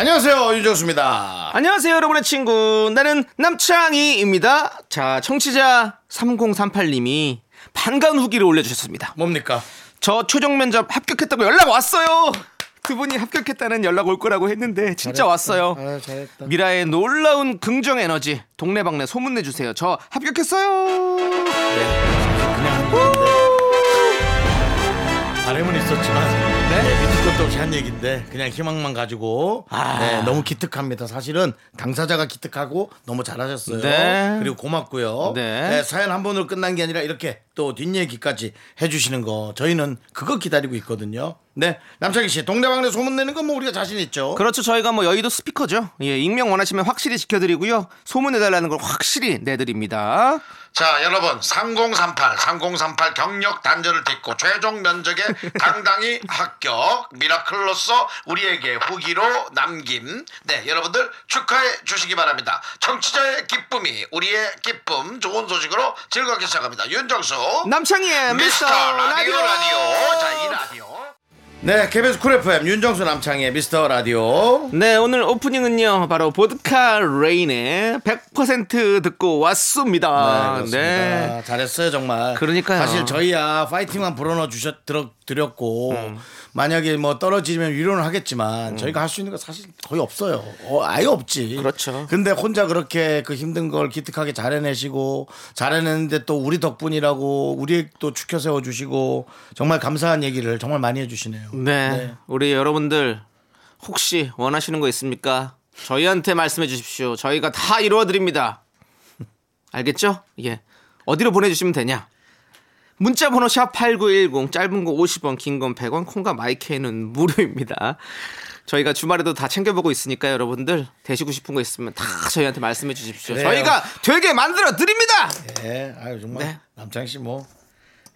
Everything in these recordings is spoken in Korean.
안녕하세요 윤정수입니다. 안녕하세요, 여러분의 친구. 나는 남창희입니다. 자, 청취자 3038님이 반가운 후기를 올려주셨습니다. 뭡니까? 저 최종 면접 합격했다고 연락 왔어요. 두 분이 합격했다는 연락 올 거라고 했는데 진짜 왔어요. 아, 잘했다. 미라의 놀라운 긍정 에너지 동네방네 소문 내 주세요. 저 합격했어요. 바람은 있었지만 네? 네, 밑에 것도 없이 한 얘기인데 그냥 희망만 가지고 아. 네, 너무 기특합니다. 사실은 당사자가 기특하고 너무 잘하셨어요. 네. 그리고 고맙고요. 네. 네, 사연 한 번으로 끝난 게 아니라 이렇게 또 뒷얘기까지 해주시는 거 저희는 그거 기다리고 있거든요. 네, 남창희 씨 동네방네 소문 내는 건 뭐 우리가 자신 있죠. 그렇죠. 저희가 뭐 여의도 스피커죠. 예, 익명 원하시면 확실히 지켜드리고요. 소문 내달라는 걸 확실히 내드립니다. 자, 여러분 3038 3038 경력 단절을 딛고 최종 면접에 당당히 합격 miracle로서 우리에게 후기로 남김. 네, 여러분들 축하해 주시기 바랍니다. 청취자의 기쁨이 우리의 기쁨 좋은 소식으로 즐겁게 시작합니다. 윤정수 남창희의 미스터 라디오 라디오. 자, 이 라디오. 네, KBS Cool FM 윤정수 남창희의 미스터 라디오. 네, 오늘 오프닝은요, 바로 보드카 레인의 100% 듣고 왔습니다. 네, 잘했어요 정말. 그러니까요. 사실 저희야 파이팅만 불어넣어 주셨 드렸, 드렸고 음. 만약에 뭐 떨어지면 위로는 하겠지만 저희가 할 수 있는 거 사실 거의 없어요. 어, 아예 없지. 그렇죠. 근데 혼자 그렇게 그 힘든 걸 기특하게 잘해내시고 잘해냈는데 또 우리 덕분이라고 우리 또 축혀 세워 주시고 정말 감사한 얘기를 정말 많이 해주시네요. 네, 네. 우리 여러분들 혹시 원하시는 거 있습니까? 저희한테 말씀해 주십시오. 저희가 다 이루어 드립니다. 알겠죠? 예. 어디로 보내주시면 되냐? 문자 번호 샵 8910 짧은 거 50원 긴 건 100원 콩과 마이케이는 무료입니다. 저희가 주말에도 다 챙겨보고 있으니까 여러분들 되시고 싶은 거 있으면 다 저희한테 말씀해 주십시오. 그래요. 저희가 되게 만들어 드립니다. 예, 아유 정말 네. 남창 씨 뭐.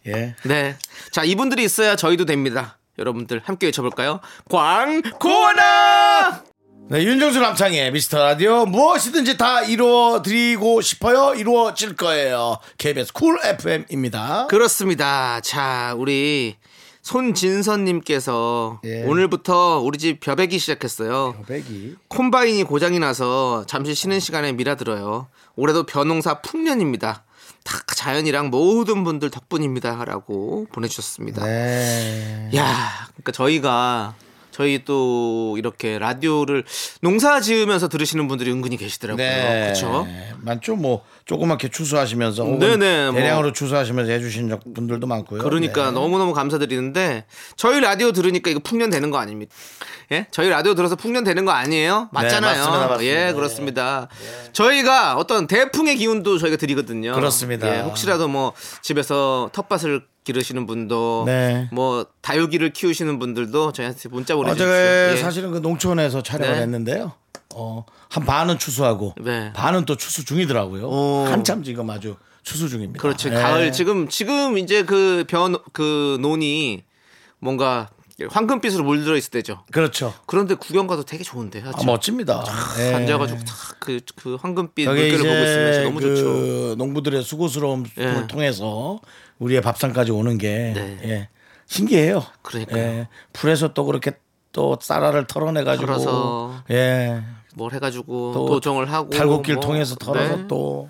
예. 네. 자, 이분들이 있어야 저희도 됩니다. 여러분들 함께 외쳐볼까요? 광고나! 네, 윤정수 남창희의 미스터 라디오 무엇이든지 다 이루어 드리고 싶어요. 이루어질 거예요. KBS Cool FM입니다. 그렇습니다. 자, 우리 손진선님께서 예. 오늘부터 우리 집 벼베기 시작했어요. 베기 콤바인이 고장이 나서 잠시 쉬는 시간에 미라 들어요. 올해도 벼농사 풍년입니다. 다 자연이랑 모든 분들 덕분입니다라고 보내주셨습니다. 네. 야, 그러니까 저희가 저희 또 이렇게 라디오를 농사 지으면서 들으시는 분들이 은근히 계시더라고요. 그렇죠? 많죠. 뭐 조그맣게 추수하시면서 네네, 뭐. 대량으로 추수하시면서 해주신 적- 분들도 많고요. 그러니까 네. 너무너무 감사드리는데 저희 라디오 들으니까 이거 풍년 되는 거 아닙니까? 예? 저희 라디오 들어서 풍년 되는 거 아니에요? 맞잖아요. 네, 맞습니다, 맞습니다. 예, 그렇습니다. 저희가 어떤 대풍의 기운도 저희가 드리거든요. 그렇습니다. 예, 혹시라도 뭐 집에서 텃밭을 기르시는 분도 네. 뭐 다육이를 키우시는 분들도 저희한테 문자 보내주십시오. 어제 예. 사실은 그 농촌에서 촬영을 네. 했는데요. 어, 한 반은 추수하고 네. 반은 또 추수 중이더라고요. 오. 한참 지금 아주 추수 중입니다. 그렇죠. 네. 가을 지금 지금 이제 그 변그 논이 뭔가 황금빛으로 물들어 있을 때죠. 그렇죠. 그런데 구경 가도 되게 좋은데. 아, 멋집니다. 네. 앉아가지고 그, 그 황금빛 물결을 보고 있으면서 너무 그 좋죠. 농부들의 수고스러움을 예. 통해서 우리의 밥상까지 오는 게 네. 예. 신기해요. 그러니까요. 예. 풀에서 또 그렇게 또 쌀알을 털어내가지고 털어서 예. 뭘 해가지고 또 도정을 하고 탈곡길 뭐. 통해서 털어서 네. 또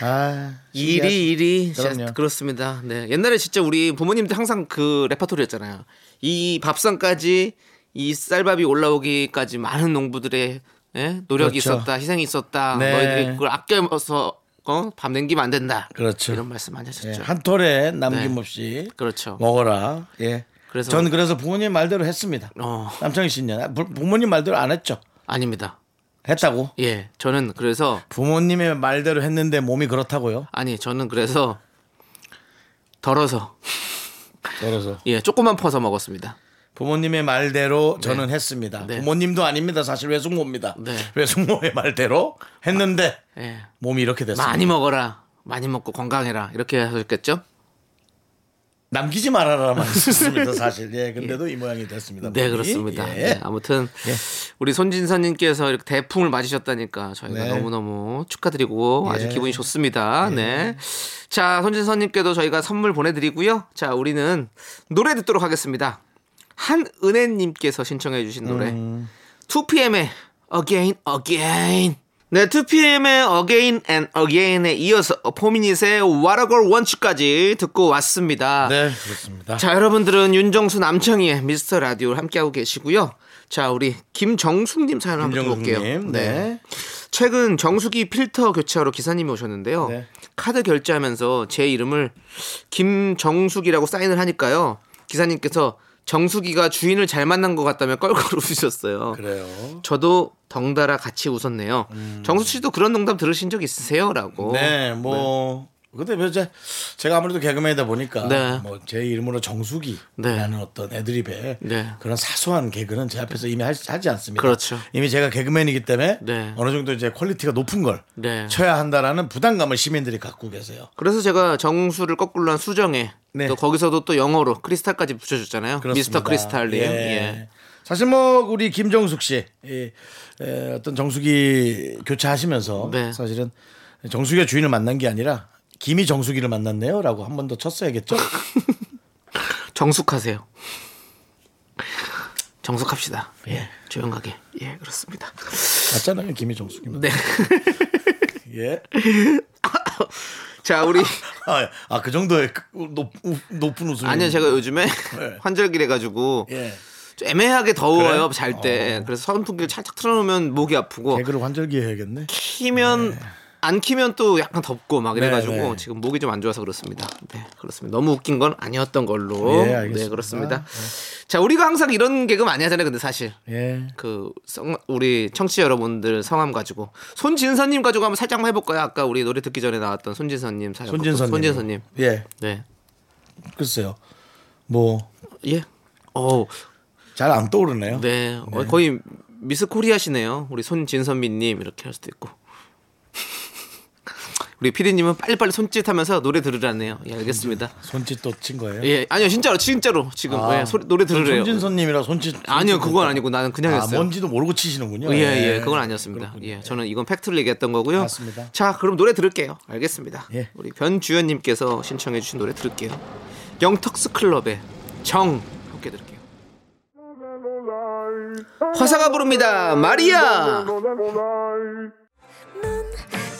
아, 일이 일이 그럼요. 그렇습니다. 네 옛날에 진짜 우리 부모님들 항상 그 레파토리였잖아요. 이 밥상까지 이 쌀밥이 올라오기까지 많은 농부들의 예? 노력이 그렇죠. 있었다, 희생이 있었다. 네. 너희들이 그걸 아껴서 어? 밥 남기면 안 된다. 그렇죠. 이런 말씀 많이 예, 하셨죠. 한 톨에 남김없이 그렇죠. 먹어라. 예. 그래서- 전 그래서 부모님 말대로 했습니다. 어. 남창희 씨는 부- 부모님 말대로 안 했죠. 아닙니다. 했다고. 예, 저는 그래서 부모님의 말대로 했는데 몸이 그렇다고요. 아니 저는 그래서 덜어서 그래서 예 조금만 퍼서 먹었습니다. 부모님의 말대로 저는 했습니다. 네. 부모님도 아닙니다. 사실 외숙모입니다. 네. 외숙모의 말대로 했는데 예. 몸이 이렇게 됐습니다. 많이 먹어라. 많이 먹고 건강해라. 이렇게 하셨겠죠? 남기지 말아라만 했습니다. 사실. 예, 근데도 이 모양이 됐습니다. 네. 그렇습니다. 예. 네, 아무튼 예. 우리 손진선님께서 이렇게 대풍을 맞으셨다니까 저희가 네. 너무너무 축하드리고 아주 예. 기분이 좋습니다. 네. 자, 손진선님께도 저희가 선물 보내드리고요. 자, 우리는 노래 듣도록 하겠습니다. 한은혜님께서 신청해주신 노래. 음. 2PM의 Again, Again. 네, 2PM의 Again and Again에 이어서 포미닛의 What a Girl Want까지 듣고 왔습니다. 네, 그렇습니다. 자, 여러분들은 윤정수 남창희의 미스터 라디오를 함께하고 계시고요. 자, 우리 김정숙님 사연 한번 들어볼게요. 김정숙님, 네. 최근 정수기 필터 교체하러 기사님이 오셨는데요. 네. 카드 결제하면서 제 이름을 김정숙이라고 사인을 하니까요. 기사님께서 정수기가 주인을 잘 만난 것 같다며 껄껄 웃으셨어요. 그래요. 저도 덩달아 같이 웃었네요. 정수 씨도 그런 농담 들으신 적 있으세요? 라고. 음. 네, 뭐 근데 이제 제가 아무래도 개그맨이다 보니까 네. 뭐제 이름으로 정수기라는 어떤 애드립에 네. 그런 사소한 개그는 제 앞에서 이미 하, 지 않습니다. 그렇죠. 이미 제가 개그맨이기 때문에 네. 어느 정도 이제 quality가 높은 걸 네. 쳐야 한다라는 부담감을 시민들이 갖고 계세요. 그래서 제가 정수를 거꾸로 한 수정에 네. 또 거기서도 또 영어로 크리스탈까지 붙여줬잖아요. 그렇습니다. 미스터 크리스탈님. 예. 예. 사실 뭐 우리 김정숙 씨 이, 에, 어떤 정수기 교체하시면서 네. 사실은 정수기가 주인을 만난 게 아니라 김이 정수기를 만났네요라고 한 번 더 쳤어야겠죠. 정숙하세요. 정숙합시다. 예. 조용하게. 예, 그렇습니다. 맞잖아요, 김이 정수기입니다. 네. 예. 자, 우리 아, 아, 그 정도의 그 높, 우- 높은 웃음. 아니요, 제가 요즘에 환절기래 가지고 예. 좀 애매하게 더워요, 그래? 잘 때. 그래서 선풍기를 살짝 틀어놓으면 목이 아프고 개그를 환절기 해야겠네. 키면 안 키면 또 약간 덥고 막 이래가지고 네, 네. 지금 목이 좀 안 좋아서 그렇습니다. 네, 그렇습니다. 너무 웃긴 건 아니었던 걸로. 예, 알겠습니다. 네, 그렇습니다. 자, 우리가 항상 이런 개그 많이 하잖아요. 근데 사실 예. 그 성, 우리 청취자 여러분들 성함 가지고 손진선님 가지고 한번 살짝만 해볼까요? 아까 우리 노래 듣기 전에 나왔던 손진선님 사연. 손진선. 손진선님. 예. 네. 글쎄요. 뭐 예. 어, 잘 안 떠오르네요. 네. 어, 거의 미스 코리아시네요. 우리 손진선미님 이렇게 할 수도 있고. 우리 피디님은 빨리빨리 손짓하면서 노래 들으라네요. 예, 알겠습니다. 손짓 또 친 거예요? 예, 아니요, 진짜로, 진짜로 지금 아, 예, 소리, 노래 들으래요. 손진선님이라 손짓. 아니요, 손짓 그건 했다. 아니고 나는 그냥 아, 했어요. 뭔지도 모르고 치시는군요. 예, 예, 그건 아니었습니다. 그렇군요. 예, 저는 이건 팩트를 얘기했던 거고요. 맞습니다. 자, 그럼 노래 들을게요. 알겠습니다. 예. 우리 변주연님께서 신청해주신 노래 들을게요. 영턱스 클럽의 정 함께 들을게요. 화사가 부릅니다. 마리아.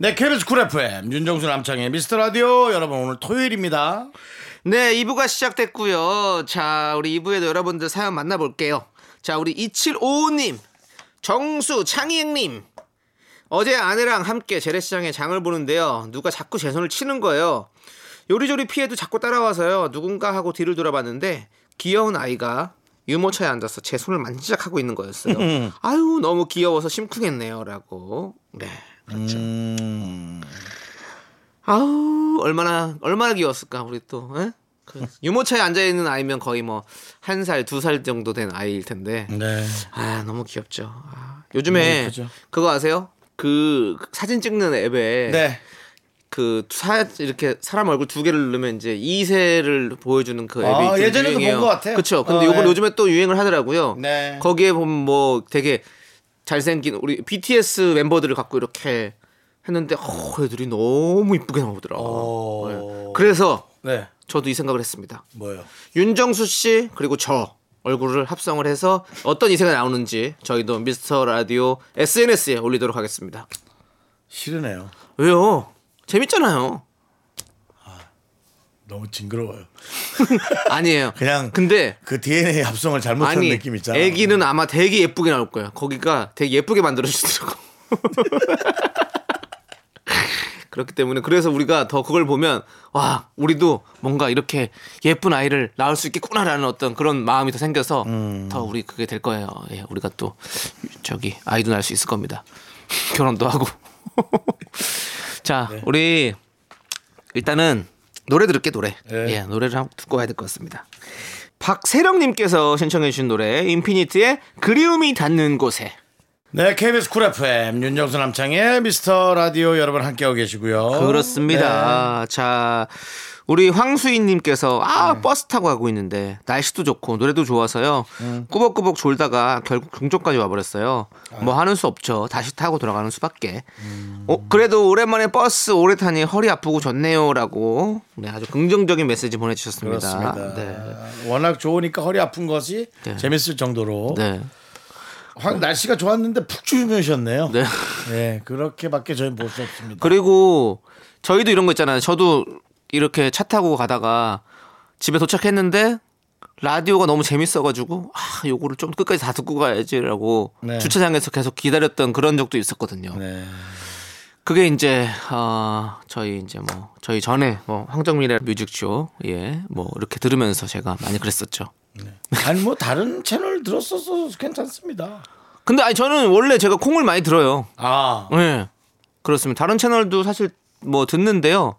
네, KBS Cool FM 윤정수 남창희의 미스터 라디오 여러분 오늘 토요일입니다. 네, 2부가 시작됐고요. 자, 우리 2부에도 여러분들 사연 만나볼게요. 자, 우리 2755님, 정수 창희님. 어제 아내랑 함께 재래시장에 장을 보는데요. 누가 자꾸 제 손을 치는 거예요. 요리조리 피해도 자꾸 따라와서요. 누군가 하고 뒤를 돌아봤는데 귀여운 아이가 유모차에 앉아서 제 손을 만지작하고 있는 거였어요. 아유, 너무 귀여워서 심쿵했네요. 라고. 네. 그렇죠. 음, 아우 얼마나 얼마나 귀여웠을까 우리 또 에? 그 유모차에 앉아 있는 아이면 거의 뭐 한 살 두 살 정도 된 아이일 텐데 네. 아 너무 귀엽죠. 아, 요즘에 예쁘죠. 그거 아세요? 그 사진 찍는 앱에 네. 그 사, 이렇게 사람 얼굴 두 개를 누르면 이제 이세를 보여주는 그 앱이 아, 좀 예전에도 유행해요. 본것 같아요. 그렇죠. 근데 어, 요걸 네. 요즘에 또 유행을 하더라고요. 네. 거기에 보면 뭐 되게 잘생긴 우리 BTS 멤버들을 갖고 이렇게 했는데 어, 애들이 너무 이쁘게 나오더라. 오. 네. 그래서 네. 저도 이 생각을 했습니다. 뭐요? 윤정수 씨 그리고 저 얼굴을 합성을 해서 어떤 이세가 나오는지 저희도 미스터 라디오 SNS에 올리도록 하겠습니다. 싫으네요. 왜요? 재밌잖아요. 너무 징그러워요. 아니에요. 그냥 근데 그 DNA 합성을 잘못한 아니 느낌 있잖아. 애기는 아마 되게 예쁘게 나올 거야. 거기가 되게 예쁘게 만들어 주더라고. 그렇기 때문에 그래서 우리가 더 그걸 보면 와 우리도 뭔가 이렇게 예쁜 아이를 낳을 수 있겠구나라는 어떤 그런 마음이 더 생겨서 음. 더 우리 그게 될 거예요. 예, 우리가 또 저기 아이도 낳을 수 있을 겁니다. 결혼도 하고. 자, 네. 우리 일단은 노래 들을게 노래. 네. 예, 노래를 한번 듣고 와야 될 것 같습니다. 박세령님께서 신청해주신 노래 인피니트의 그리움이 닿는 곳에. 네, KBS Cool FM 윤정수 남창희의 미스터 라디오 여러분 함께하고 계시고요. 네. 그렇습니다. 자, 우리 황수인님께서 아 네. 버스 타고 가고 있는데 날씨도 좋고 노래도 좋아서요. 음. 꾸벅꾸벅 졸다가 결국 종점까지 와버렸어요. 아. 뭐 하는 수 없죠. 다시 타고 돌아가는 수밖에. 음. 어, 그래도 오랜만에 버스 오래 타니 허리 아프고 좋네요라고 네, 아주 긍정적인 메시지 보내주셨습니다. 그렇습니다. 네. 워낙 좋으니까 허리 아픈 것이 네. 재밌을 정도로 네. 확 날씨가 좋았는데 푹 주무셨네요. 네. 네, 그렇게밖에 저희 볼 수 없습니다. 그리고 저희도 이런 거 있잖아요. 저도 이렇게 차 타고 가다가 집에 도착했는데 라디오가 너무 재밌어가지고 아 요거를 좀 끝까지 다 듣고 가야지라고 네. 주차장에서 계속 기다렸던 그런 적도 있었거든요. 네. 그게 이제 어 저희 이제 뭐 저희 전에 뭐 황정민의 뮤직쇼 예뭐 이렇게 들으면서 제가 많이 그랬었죠. 아니 뭐 다른 채널 들었어서 괜찮습니다. 근데 아니 저는 원래 제가 콩을 많이 들어요. 아, 예 그렇습니다. 다른 채널도 사실 뭐 듣는데요.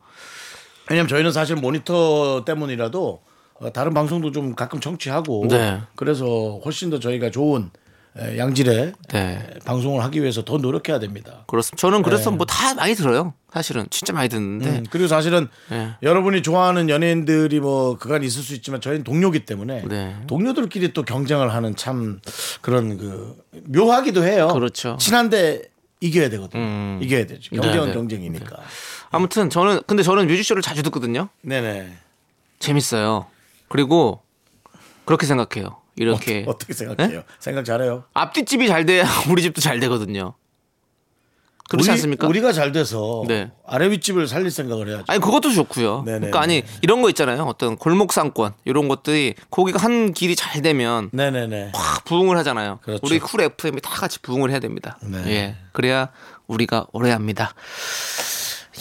왜냐면 저희는 사실 모니터 때문이라도 어, 다른 방송도 좀 가끔 청취하고 네. 그래서 훨씬 더 저희가 좋은 에, 양질의 네. 방송을 하기 위해서 더 노력해야 됩니다. 그렇습니다. 저는 그래서 네. 뭐다 많이 들어요. 사실은 진짜 많이 듣는데 음, 그리고 사실은 네. 여러분이 좋아하는 연예인들이 뭐 그간 있을 수 있지만 저희는 동료기 때문에 네. 동료들끼리 또 경쟁을 하는 참 그런 그 묘하기도 해요. 그렇죠. 친한데 이겨야 되거든요. 음. 이겨야 되죠. 경쟁은 네, 네. 경쟁이니까. 아무튼 저는 근데 저는 뮤직쇼를 자주 듣거든요. 네네. 재밌어요. 그리고 그렇게 생각해요. 이렇게 어떻게 생각해요? 생각 잘해요. 앞뒷집이 잘 돼야 우리 집도 잘 되거든요. 그렇지 우리, 않습니까? 우리가 잘 돼서 네. 아래 윗집을 살릴 생각을 해야죠. 아니 그것도 좋고요. 네네. 그러니까 아니 이런 거 있잖아요. 어떤 골목 상권 이런 것들이 거기가 한 길이 잘 되면 네네네. 확 부흥을 하잖아요. 그렇죠. 우리 Cool FM이 다 같이 부흥을 해야 됩니다. 네. 예. 그래야 우리가 오래 합니다.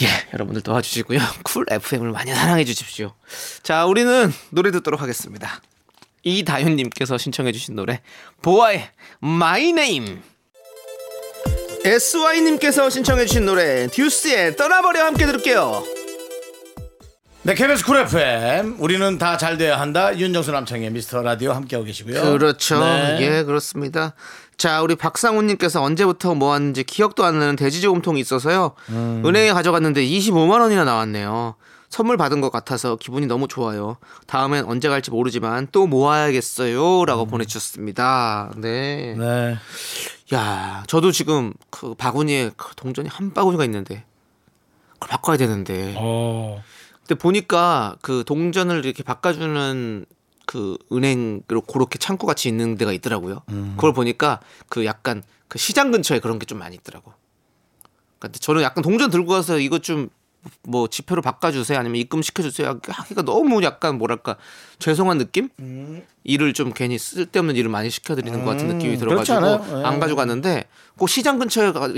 예, 여러분들 도와주시고요. Cool FM을 많이 사랑해 주십시오. 자, 우리는 노래 듣도록 하겠습니다. 이다윤님께서 신청해주신 노래 보아의 My Name. SY님께서 신청해주신 노래 듀스의 떠나버려 함께 들을게요. 네, KBS Cool FM. 우리는 다 잘 돼야 한다. 윤정수 남창희의 미스터 라디오 함께하고 계시고요. 그렇죠. 네. 예, 그렇습니다. 자, 우리 박상훈님께서 언제부터 모았는지 기억도 안 나는 돼지저금통이 있어서요. 음. 은행에 가져갔는데 25만 원이나 나왔네요. 선물 받은 것 같아서 기분이 너무 좋아요. 다음엔 언제 갈지 모르지만 또 모아야겠어요.라고 보내주셨습니다. 네. 음. 네. 야, 저도 지금 그 바구니에 그 동전이 한 바구니가 있는데 그걸 바꿔야 되는데. 어. 근데 보니까 그 동전을 이렇게 바꿔주는 그 은행으로 그렇게 창고 같이 있는 데가 있더라고요. 그걸 보니까 그 약간 그 시장 근처에 그런 게 좀 많이 있더라고. 근데 저는 약간 동전 들고 가서 이거 좀 뭐 지폐로 바꿔주세요 아니면 입금 시켜주세요 하기가 너무 약간 뭐랄까 죄송한 느낌? 일을 좀 괜히 쓸데없는 일을 많이 시켜드리는 것 같은 느낌이 그렇지 들어가지고? 예. 안 가져갔는데 꼭 시장 근처에 가-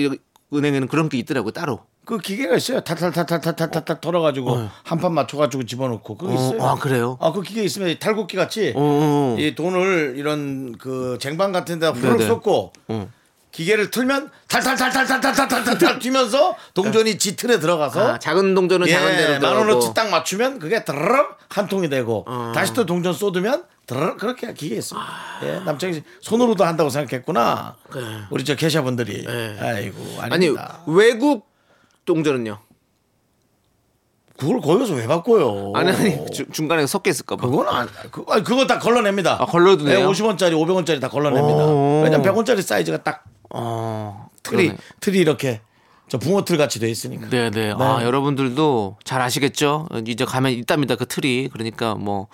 은행에는 그런 게 있더라고요 따로. 그 기계가 있어요. 탈탈탈탈탈탈탈 털어가지고 한판 맞춰가지고 집어넣고 그거 어, 있어요. 아 그래요? 아, 그 기계 있으면 탈곡기 같이 어, 어. 이 돈을 이런 그 쟁반 같은 데다 후룩 네네. 쏟고 어. 기계를 틀면 탈탈탈탈탈탈탈탈탈 뛰면서 동전이 지 틀에 들어가서 아, 작은 동전은 작은 대로 예, 만 원어치. 딱 맞추면 그게 드르륵 한 통이 되고 어. 다시 또 동전 쏟으면 드르륵 그렇게 기계 있습니다. 예, 남창희 씨 손으로도 한다고 생각했구나. 우리 저 계좌분들이 아이고 아니 아닙니다. 외국 동전은요? 그걸 거기서 왜 바꿔요? 아니 아니 주- 중간에 섞여 있을까봐. 그건 안, 그, 아니, 그거 다 걸러냅니다. 아, 걸러도 돼요? 50원짜리, 500원짜리 다 걸러냅니다. 오. 왜냐면 100원짜리 사이즈가 딱 어, 틀이, 그러네. 틀이 이렇게 저 붕어 틀 같이 돼 있으니까. 네네. 아 여러분들도 잘 아시겠죠? 이제 가면 있답니다 그 틀이. 그러니까 뭐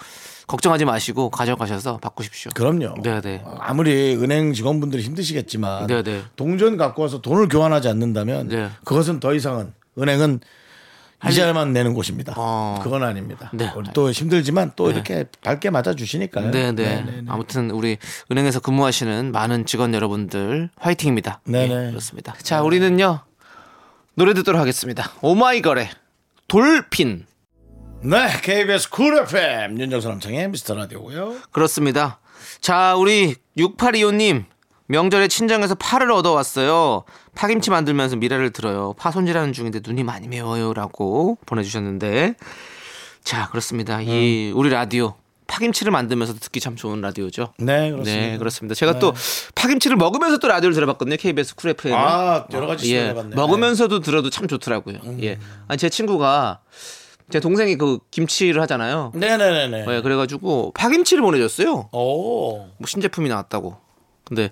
걱정하지 마시고 가져가셔서 바꾸십시오. 그럼요. 네네. 아무리 은행 직원분들이 힘드시겠지만 네네. 동전 갖고 와서 돈을 교환하지 않는다면 네. 그것은 더 이상은 은행은 이자만 내는 곳입니다. 어. 그건 아닙니다. 네. 우리 또 힘들지만 또 이렇게 밝게 맞아 주시니까요. 네, 네. 아무튼 우리 은행에서 근무하시는 많은 직원 여러분들 화이팅입니다. 네, 예, 네. 그렇습니다. 자, 우리는요. 노래 듣도록 하겠습니다. 오마이걸의 Dolphin. 네, KBS Cool FM 윤정수 남창희의 미스터 라디오고요. 그렇습니다. 자, 우리 6825님. 명절에 친정에서 파를 얻어왔어요. 파김치 만들면서 미라를 들어요. 파 손질하는 중인데 눈이 많이 매워요라고 보내주셨는데, 자 그렇습니다. 이 우리 라디오 파김치를 만들면서 듣기 참 좋은 라디오죠. 네, 그렇습니다. 네, 그렇습니다. 제가 또 파김치를 먹으면서 또 라디오를 들어봤거든요. KBS Cool FM. 아, 여러 가지 예, 시도해봤네. 먹으면서도 들어도 참 좋더라고요. 예. 아니, 제 친구가 제 동생이 그 김치를 하잖아요. 네, 네, 네, 네. 예, 그래가지고 파김치를 보내줬어요. 오. 뭐 신제품이 나왔다고. 근데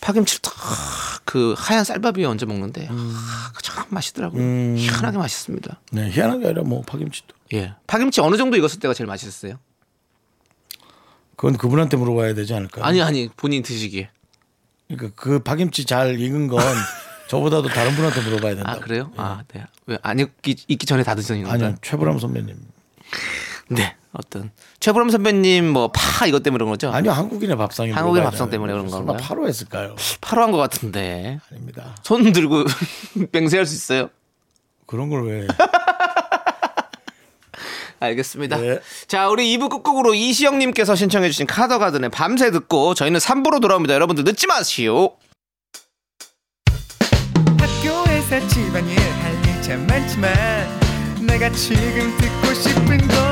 파김치를 딱그 하얀 쌀밥 위에 얹어 먹는데 아, 참 맛있더라고요. 희한하게 맛있습니다. 네, 희한한 게 아니라 뭐 파김치도. 예. 파김치 어느 정도 익었을 때가 제일 맛있었어요? 그건 그분한테 물어봐야 되지 않을까요? 아니 아니 본인 드시기에. 그러니까 그 파김치 잘 익은 건 저보다도 다른 분한테 물어봐야 된다. 아 그래요? 아 네. 왜안 익기, 익기 전에 다 드시는 건가요? 아니요, 최보람 선배님. 네. 어떤 최보람 선배님 뭐 파 이것 때문에 그런 거죠? 아니요, 한국인의 밥상이. 물어봐야 밥상? 때문에 그런 건가요? 파로 했을까요? 파로 한 것 같은데 아닙니다. 손 들고 맹세할 수 있어요? 그런 걸 왜? 알겠습니다. 네. 자, 우리 2부 끝곡으로 이시영님께서 신청해주신 카더가든의 밤새 듣고 저희는 3부로 돌아옵니다. 여러분들 늦지 마시오. 학교에서 집안일 할일참 많지만 내가 지금 듣고 싶은 건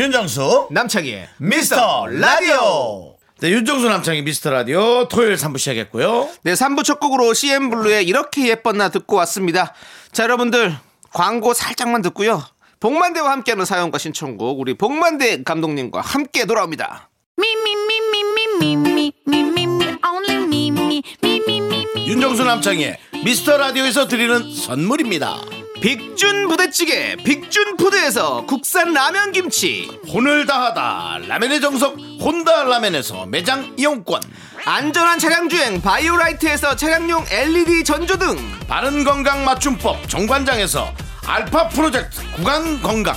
윤정수 남창희의 미스터 라디오 네, 윤정수 남창희 미스터 라디오 토요일 3부 시작했고요. 네, 3부 첫 곡으로 CM 블루의 이렇게 예뻤나 듣고 왔습니다. 자, 여러분들 광고 살짝만 듣고요. 복만대와 함께하는 사연과 신청곡 우리 복만대 감독님과 함께 돌아옵니다. 윤정수 남창희 미스터 라디오에서 드리는 선물입니다. 빅준 부대찌개 빅준푸드에서 국산 라면 김치. 혼을 다하다. 라멘의 정석 혼다 라멘에서 매장 이용권. 안전한 차량 주행 바이오라이트에서 차량용 LED 전조등. 바른 건강 맞춤법 정관장에서 알파 프로젝트 구간 건강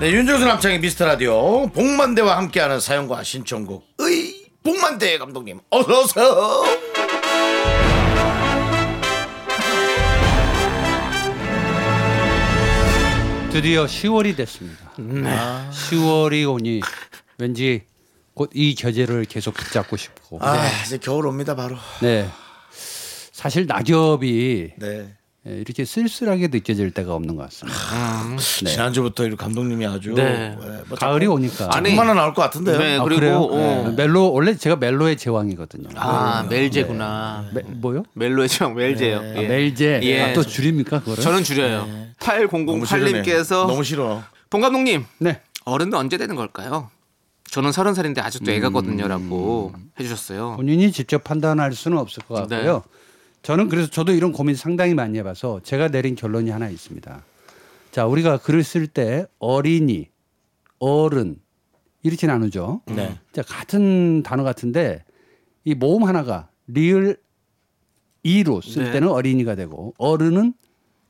네 윤정수 남창희의 미스터 라디오 복만대와 함께하는 사연과 신청곡 의 복만대 감독님 어서 오세요 드디어 10월이 됐습니다. 10월이 오니 왠지 곧이 계절을 계속 붙잡고 싶고. 아 이제 겨울 옵니다 바로 네. 사실 낙엽이 네 예, 이렇게 쓸쓸하게 느껴질 때가 없는 것 같습니다. 네. 지난주부터 이 감독님이 아주 네. 뭐 가을이 오니까. 자꾸만 나올 것 같은데요 네 아, 그리고 그래요? 어. 네. 멜로 원래 제가 멜로의 제왕이거든요. 아 멜제구나 메- 뭐요? 멜로의 제왕 멜제요 아, 예. 멜제. 예. 아, 또 줄입니까 그거를? 저는 줄여요 싫으네. 8008님께서 너무 싫어 봉 감독님 네. 어른은 언제 되는 걸까요? 저는 서른 살인데 아직도 애가거든요라고 해주셨어요. 본인이 직접 판단할 수는 없을 것 같고요. 저는 그래서 저도 이런 고민 상당히 많이 해봐서 제가 내린 결론이 하나 있습니다. 자, 우리가 글을 쓸 때 어린이, 어른 이렇게 나누죠. 네. 자, 같은 단어 같은데 이 모음 하나가 리을 이로 쓸 네. 때는 어린이가 되고 어른은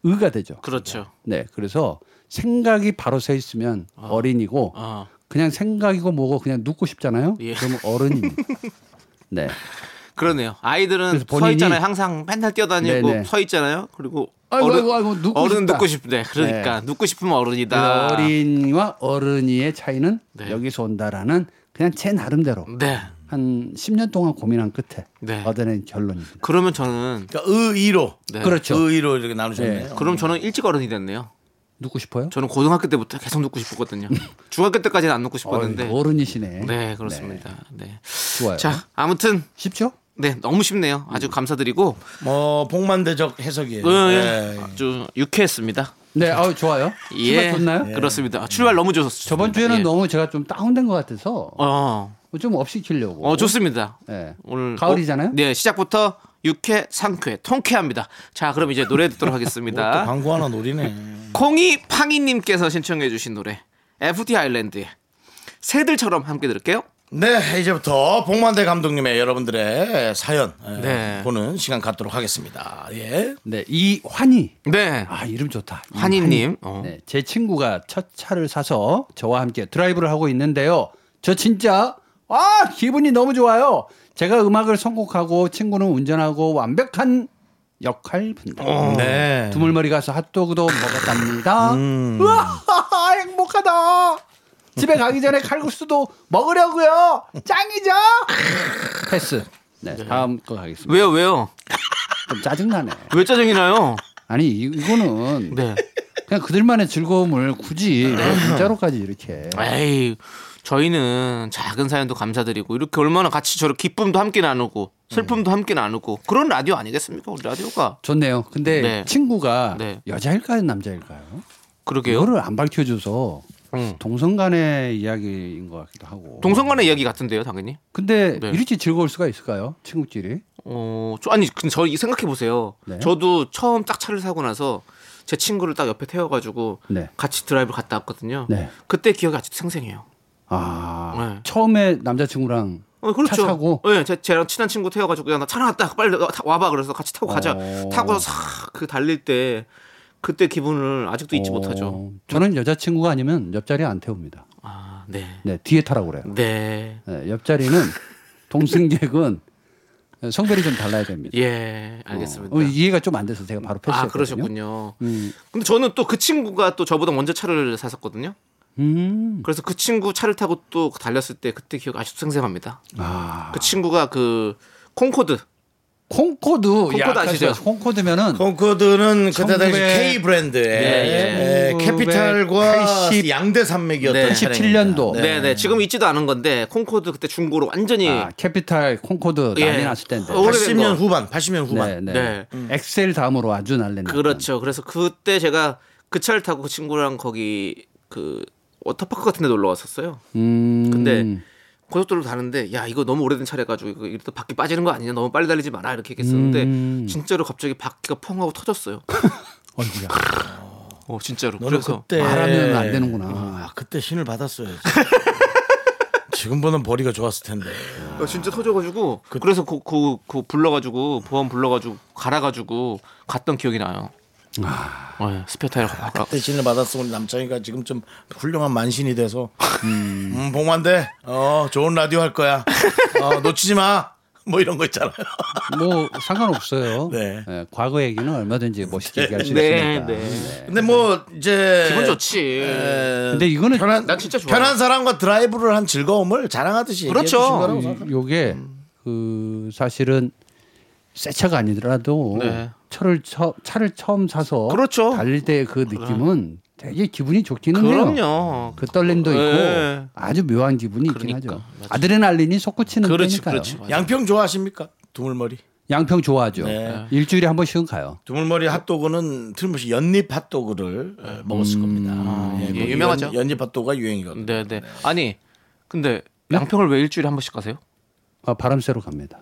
의가 되죠. 그렇죠. 네, 그래서 생각이 바로 서 있으면 어린이고 어. 그냥 생각이고 뭐고 그냥 눕고 싶잖아요. 예. 그러면 어른입니다. 네. 그러네요. 아이들은 그래서 서 본인이- 있잖아요. 항상 맨날 뛰어다니고 네네. 서 있잖아요. 그리고 아이고, 어른, 아이고, 아이고, 눕고 어른 싶다. 눕고 싶네. 그러니까 눕고 싶으면 어른이다. 어린이와 어른이의 차이는 네. 여기서 온다라는 그냥 제 나름대로 네. 한 10년 동안 고민한 끝에 네. 얻어낸 결론입니다. 그러면 저는 그러니까 의의로 네. 그렇죠. 의의로 이렇게 나누셨네요. 그럼 저는 일찍 어른이 됐네요. 눕고 싶어요? 저는 고등학교 때부터 계속 눕고 싶었거든요. 중학교 때까지는 안 눕고 싶었는데. 어이, 어른이시네. 네, 그렇습니다. 네. 좋아요. 자, 아무튼 쉽죠? 네, 너무 쉽네요. 아주 감사드리고 뭐 복만대적 해석이에요. 어, 예. 예. 아주 유쾌했습니다. 네, 아 좋아요. 예. 출발 좋나요? 그렇습니다. 아, 출발 너무 좋았어요. 저번 주에는 예. 너무 제가 좀 다운된 것 같아서 어, 좀 업시키려고. 어 좋습니다. 네. 오늘 가을이잖아요? 어, 네, 시작부터 유쾌, 상쾌, 통쾌합니다. 자, 그럼 이제 노래 듣도록 또 하겠습니다. 광고 하나 노리네. 콩이 팡이님께서 신청해주신 노래 FT 아일랜드의 새들처럼 함께 들을게요. 네, 이제부터 복만대 감독님의 여러분들의 사연 예, 네. 보는 시간 갖도록 하겠습니다. 예. 네, 이 환희. 네, 아 이름 좋다. 환희님. 어. 네, 제 친구가 첫 차를 사서 저와 함께 드라이브를 하고 있는데요. 저 진짜 아 기분이 너무 좋아요. 제가 음악을 선곡하고 친구는 운전하고 완벽한 역할 분담. 네. 두물머리 가서 핫도그도 먹었답니다. 우와 행복하다. 집에 가기 전에 칼국수도 먹으려고요. 짱이죠. 패스. 네, 다음 거 가겠습니다. 왜요, 왜요? 좀 짜증나네. 왜 짜증이 나요? 아니 이- 이거는 네. 그냥 그들만의 즐거움을 굳이 문자로까지 이렇게 에이, 저희는 작은 사연도 감사드리고 이렇게 얼마나 같이 저렇게 기쁨도 함께 나누고 슬픔도 함께 나누고 그런 라디오 아니겠습니까? 우리 라디오가. 좋네요. 근데 네. 친구가 네. 여자일까요, 남자일까요? 그러게요. 이거를 안 밝혀줘서 응. 동성 간의 이야기인 것 같기도 하고. 동성 간의 이야기 같은데요, 당연히. 근데 네. 이렇게 즐거울 수가 있을까요? 친구끼리? 어, 저, 아니, 근데 저 생각해 보세요. 네. 저도 처음 딱 차를 사고 나서 제 친구를 딱 옆에 태워가지고 네. 같이 드라이브 갔다 왔거든요. 네. 그때 기억이 아직도 생생해요. 아 네. 처음에 남자친구랑 어, 그렇죠. 차 사고? 네, 제, 쟤랑 친한 친구 태워가지고 야나 차 나왔다 빨리 와봐 그래서 같이 타고 가자. 어. 타고 싹 그 달릴 때 그때 기분을 아직도 잊지 어, 못하죠. 저는 여자친구가 아니면 옆자리에 안 태웁니다. 아, 네, 네 뒤에 타라고 그래요. 네, 네, 옆자리는 동승객은 성별이 좀 달라야 됩니다. 예, 알겠습니다. 어, 이해가 좀 안 돼서 제가 바로 패스했거든요. 아, 그러셨군요. 음. 근데 저는 또 그 친구가 또 저보다 먼저 차를 샀었거든요. 음. 그래서 그 친구 차를 타고 또 달렸을 때 그때 기억 아직도 생생합니다. 아. 그 친구가 그 콩코드 콩코드. 콩코드 야, 아시죠? 콩코드면은 콩코드는 그때 당시 1900 K 브랜드의 예, 예, 캐피탈과 1980 양대 산맥이었던 네. 차량입니다. 87년도. 네. 네 지금 있지도 않은 건데 콩코드 그때 중고로 완전히 아, 캐피탈 콩코드 예. 난리 났을 때인데. 어, 오래된 80년 거. 후반, 80년 후반. 네, 네. 네. 엑셀 다음으로 아주 난리 났 그렇죠. 그래서 그때 제가 그 차를 타고 그 친구랑 거기 그 워터파크 같은 데 놀러 왔었어요. 음. 근데 고속도로 가는데 야 이거 너무 오래된 차래 가지고 이거 이러다 바퀴 빠지는 거 아니냐 너무 빨리 달리지 마라 이렇게 얘기했었는데 음. 진짜로 갑자기 바퀴가 펑 하고 터졌어요. 어이구야. 어 진짜로. 너는 그래서 그때 말하면 안 되는구나. 아, 그때 신을 받았어야지. 지금보다는 벌이가 좋았을 텐데. 어, 진짜 터져가지고 그 래서 그, 그, 그 불러가지고 보험 불러가지고 갈아가지고 갔던 기억이 나요. 네, 스페어 타이어 가- 가- 그때 신을 받았으면 우리 남창이가 지금 좀 훌륭한 만신이 돼서 음, 봉만대 어 좋은 라디오 할 거야. 어, 놓치지 마. 뭐 이런 거 있잖아요. 뭐 상관없어요. 네. 예, 과거 얘기는 얼마든지 멋있게 얘기할 수 네, 있으니까. 네. 근데 뭐 이제 기분 좋지. 에, 근데 이거는 편한 난 진짜 좋아요. 편한 사람과 드라이브를 한 즐거움을 자랑하듯이 그렇죠. 생각합니다. 요게 그 사실은 새 차가 아니더라도 네. 차를 처, 차를 처음 사서 그렇죠. 달릴 때 그 느낌은 되게 기분이 좋기는 해요. 그럼요. 그 떨림도 있고 네. 아주 묘한 기분이 있긴 그러니까, 하죠. 맞아. 아드레날린이 솟구치는 그렇지. 맞아. 양평 좋아하십니까? 두물머리. 양평 좋아하죠. 네. 일주일에 한 번씩은 가요. 두물머리 핫도그는 틀림없이 연잎 핫도그를 에, 먹었을 겁니다. 아, 예, 유명하죠. 연, 연잎 핫도그가 유행이거든요. 네, 네. 아니 근데 양평을 왜 일주일에 한 번씩 가세요? 아, 바람 쐬러 갑니다.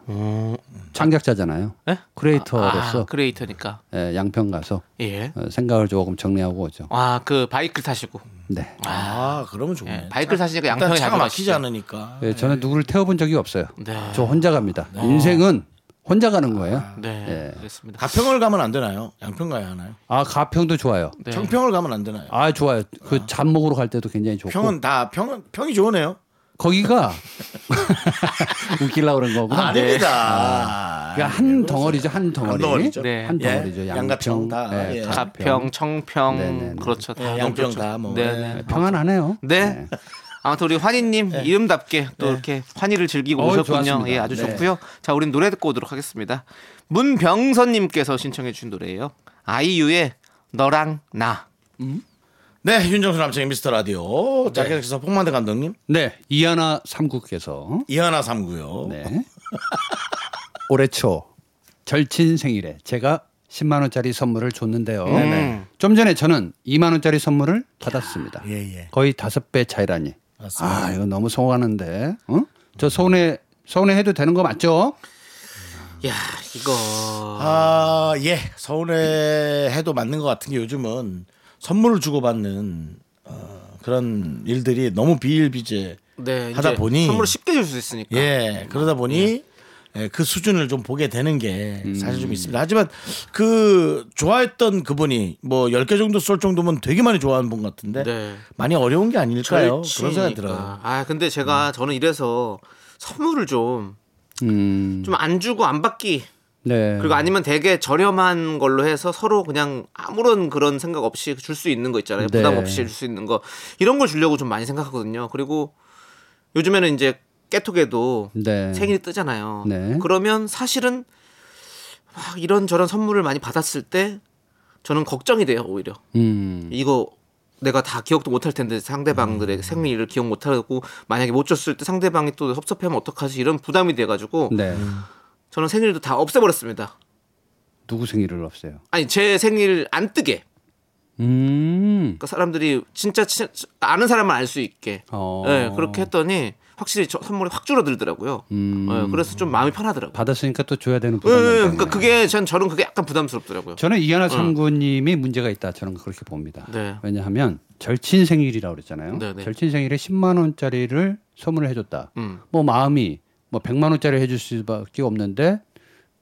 창작자잖아요. 네? 크리에이터로서 아, 크리에이터니까. 예, 양평 가서 예. 어, 생각을 조금 정리하고 오죠. 아, 그 바이크를 타시고. 네. 아, 그러면 좋네. 예, 바이크를 타시니까 양평에 차가 막히지. 않으니까. 예, 저는 누구를 태워본 적이 없어요. 네. 저 혼자 갑니다. 인생은 혼자 가는 거예요. 네. 예. 그렇습니다. 가평을 가면 안 되나요? 양평 가야 하나요? 아 가평도 좋아요. 네. 청평을 가면 안 되나요? 아 좋아요. 그잡 먹으러 갈 때도 굉장히 좋고. 평은 다 평은 평이 좋으네요. 거기가 웃기려고 그런 거구나. 아닙니다. 그러니까 한 덩어리죠, 한 덩어리. 한 덩어리죠. 네. 한 예, 덩어리죠. 양가청 다, 네, 예. 가평, 청평, 네네네. 그렇죠. 다 예, 양평 그렇죠. 다 뭐. 네네. 예. 평안하네요. 네. 아무튼 우리 환희님 이름답게 또 이렇게 환희를 즐기고 어우, 오셨군요. 좋았습니다. 예, 아주 네. 좋고요. 자, 우린 노래 듣고 오도록 하겠습니다. 문병선님께서 신청해 주신 노래예요. 아이유의 너랑 나. 네, 윤정수 남창의 미스터 라디오. 자켓에서 폭만대 감독님, 네, 이하나 삼국께서 이하나 삼구요. 네. 올해 초 절친 생일에 제가 10만 원짜리 선물을 줬는데요. 음. 좀 전에 저는 2만 원짜리 선물을 받았습니다. 예, 예. 거의 다섯 배 차이라니. 맞습니다. 아, 이거 너무 서운하는데. 어? 저 서운해 서운해 해도 되는 거 맞죠? 야, 이거 아, 예. 서울에 해도 맞는 것 같은 게 요즘은 선물을 주고받는 어, 그런 일들이 너무 비일비재 네, 하다 보니 선물을 쉽게 줄 수 있으니까. 예, 그러다 보니 예, 그 수준을 좀 보게 되는 게 사실 좀 있습니다. 하지만 그 좋아했던 그분이 뭐 10개 정도 쏠 정도면 되게 많이 좋아하는 분 같은데 네. 많이 어려운 게 아닐까요? 그런. 생각이 들어요. 아, 근데 제가 저는 이래서 선물을 좀좀 음. 안 주고 안 받기 네. 그리고 아니면 되게 저렴한 걸로 해서 서로 그냥 아무런 그런 생각 없이 줄 수 있는 거 있잖아요. 네. 부담 없이 줄 수 있는 거 이런 걸 주려고 좀 많이 생각하거든요. 그리고 요즘에는 이제 깨톡에도 네. 생일이 뜨잖아요. 네. 그러면 사실은 막 이런 저런 선물을 많이 받았을 때 저는 걱정이 돼요 오히려 음. 이거 내가 다 기억도 못할 텐데 상대방들의 생일을 기억 못하고 만약에 못 줬을 때 상대방이 또 섭섭해하면 어떡하지 이런 부담이 돼가지고 네. 저는 생일도 다 없애버렸습니다. 누구 생일을 없애요? 아니 제 생일 안 뜨게 음. 그러니까 사람들이 진짜 치- 아는 사람만 알 수 있게 어. 네, 그렇게 했더니 확실히 저 선물이 확 줄어들더라고요. 음. 네, 그래서 좀 마음이 편하더라고요. 받았으니까 또 줘야 되는 예, 예, 있네요. 그러니까 그게 전 저는 그게 약간 부담스럽더라고요. 저는 이하나 삼구님이 문제가 있다. 저는 그렇게 봅니다. 네. 왜냐하면 절친 생일이라고 그랬잖아요. 네, 네. 절친 생일에 10만 원짜리를 선물을 해줬다. 음. 뭐 마음이 뭐 100만 원짜리 해줄 수밖에 없는데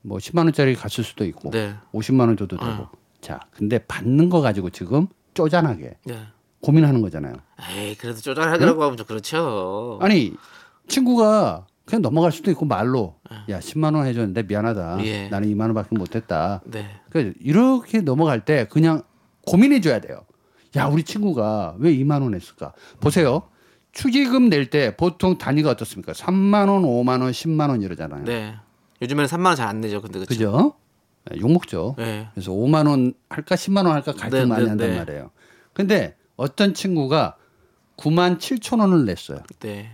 뭐 10만 원짜리 갔을 수도 있고 네. 50만 원 줘도 되고. 어. 자, 근데 받는 거 가지고 지금 쪼잔하게 네. 고민하는 거잖아요. 에이 그래도 쪼잔하게라고 하면 좀 그렇죠. 아니 친구가 그냥 넘어갈 수도 있고 말로 야 10만 원 해줬는데 미안하다. 네. 예. 나는 2만 원밖에 못했다. 네. 그러니까 이렇게 넘어갈 때 그냥 고민해 줘야 돼요. 야, 우리 친구가 왜 2만 원 했을까? 보세요. 축의금 낼 때 보통 단위가 어떻습니까? 3만 원, 5만 원, 10만 원 이러잖아요. 네. 요즘에는 3만 원 잘 안 내죠. 근데 그죠? 그죠? 네, 욕 먹죠. 네. 그래서 5만 원 할까 10만 원 할까 갈등 네, 많이 네, 한단 네. 말이에요. 근데 어떤 친구가 9만 7천 원을 냈어요. 네.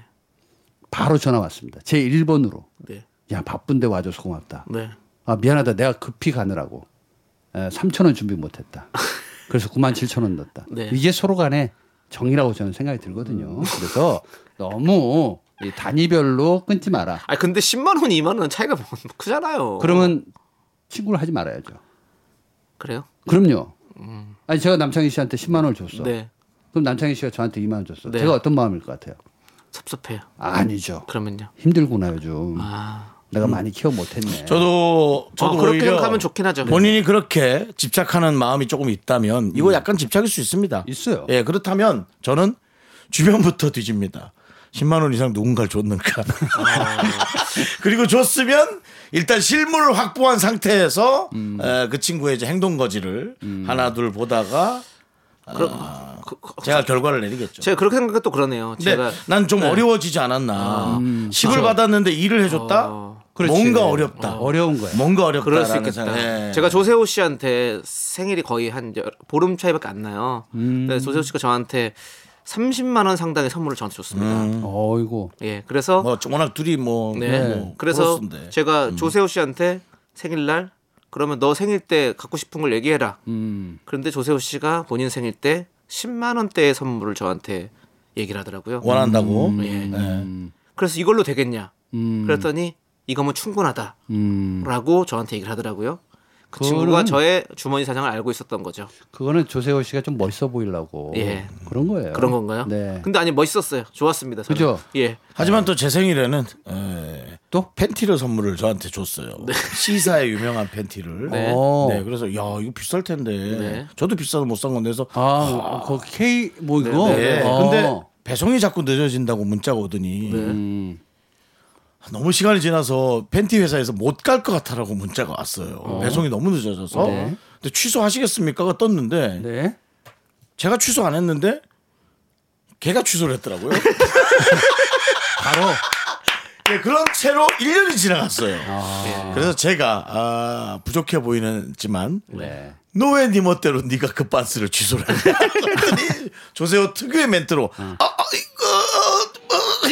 바로 전화 왔습니다. 제 1번으로. 네. 야, 바쁜데 와줘서 고맙다. 네. 아, 미안하다. 내가 급히 가느라고. 3천 원 준비 못 했다. 그래서 9만 7천 원 넣었다. 네. 이게 서로 간에 정이라고 저는 생각이 들거든요. 그래서 너무 이 단위별로 끊지 마라. 아 근데 10만 원, 2만 원 차이가 뭐 크잖아요. 그러면 친구를 하지 말아야죠. 그래요? 그럼요. 아니 제가 남창희 씨한테 10만 원을 줬어. 네. 그럼 남창희 씨가 저한테 2만 원 줬어. 네. 제가 어떤 마음일 것 같아요? 섭섭해요. 아니죠. 그러면요. 힘들구나 요즘. 아. 내가 많이 키워 못했네. 저도 저도 어, 그렇게 오히려 생각하면 좋긴 하죠. 본인이 그렇게 집착하는 마음이 조금 있다면 이거 약간 집착일 수 있습니다. 있어요. 예, 그렇다면 저는 주변부터 뒤집니다. 10만 원 이상 누군가를 줬는가. 그리고 줬으면 일단 실물을 확보한 상태에서 에, 그 친구의 이제 행동 거지를 하나 둘 보다가 그, 그, 제가 결과를 내리겠죠. 제가 그렇게 생각해 또 그러네요. 근데 제가 난좀 네. 어려워지지 않았나. 10을 받았는데 일을 해줬다? 어, 그렇지. 뭔가 어렵다. 어 려운 거야. 뭔가 어렵다. 그럴 수 있겠다. 예. 제가 조세호 씨한테 생일이 거의 한 여- 보름 차이밖에 안 나요. 음. 근데 조세호 씨가 저한테 30만 원 상당의 선물을 저한테 줬습니다. 음. 어이고. 예, 그래서 뭐 워낙 둘이 뭐, 네. 뭐 그래서 프로스인데. 제가 조세호 씨한테 생일날 그러면 너 생일 때 갖고 싶은 걸 얘기해라. 음. 그런데 조세호 씨가 본인 생일 때 10만 원대의 선물을 저한테 얘기를 하더라고요. 원한다고. 예. 네. 그래서 이걸로 되겠냐? 음. 그랬더니 이거면 충분하다라고 음. 저한테 얘기를 하더라고요. 그 친구가 저의 주머니 사정을 알고 있었던 거죠. 그거는 조세호 씨가 좀 멋있어 보이려고 예. 그런 거예요. 그런 건가요? 네. 근데 아니 멋있었어요. 좋았습니다. 저는. 그죠? 예. 하지만 또 제 생일에는 에, 또? 팬티를 선물을 저한테 줬어요. 시사의 유명한 팬티를. 네. 어. 네, 그래서 야 이거 비쌀 텐데 네. 저도 비싸서 못 산 건데 해서 아, 그 K 뭐 이거. 네. 어. 근데 배송이 자꾸 늦어진다고 문자가 오더니 음. 너무 시간이 지나서 팬티 회사에서 못 갈 것 같아라고 문자가 왔어요. 배송이 너무 늦어져서. 네. 근데 취소하시겠습니까가 떴는데 네. 제가 취소 안 했는데 걔가 취소를 했더라고요. 바로 네, 그런 채로 1년이 지나갔어요. 아. 그래서 제가 아, 부족해 보이는지만 네. 너왜 네 멋대로 네가 그 반스를 취소를 했냐 그랬더니 조세호 특유의 멘트로 아, 아 어, 이거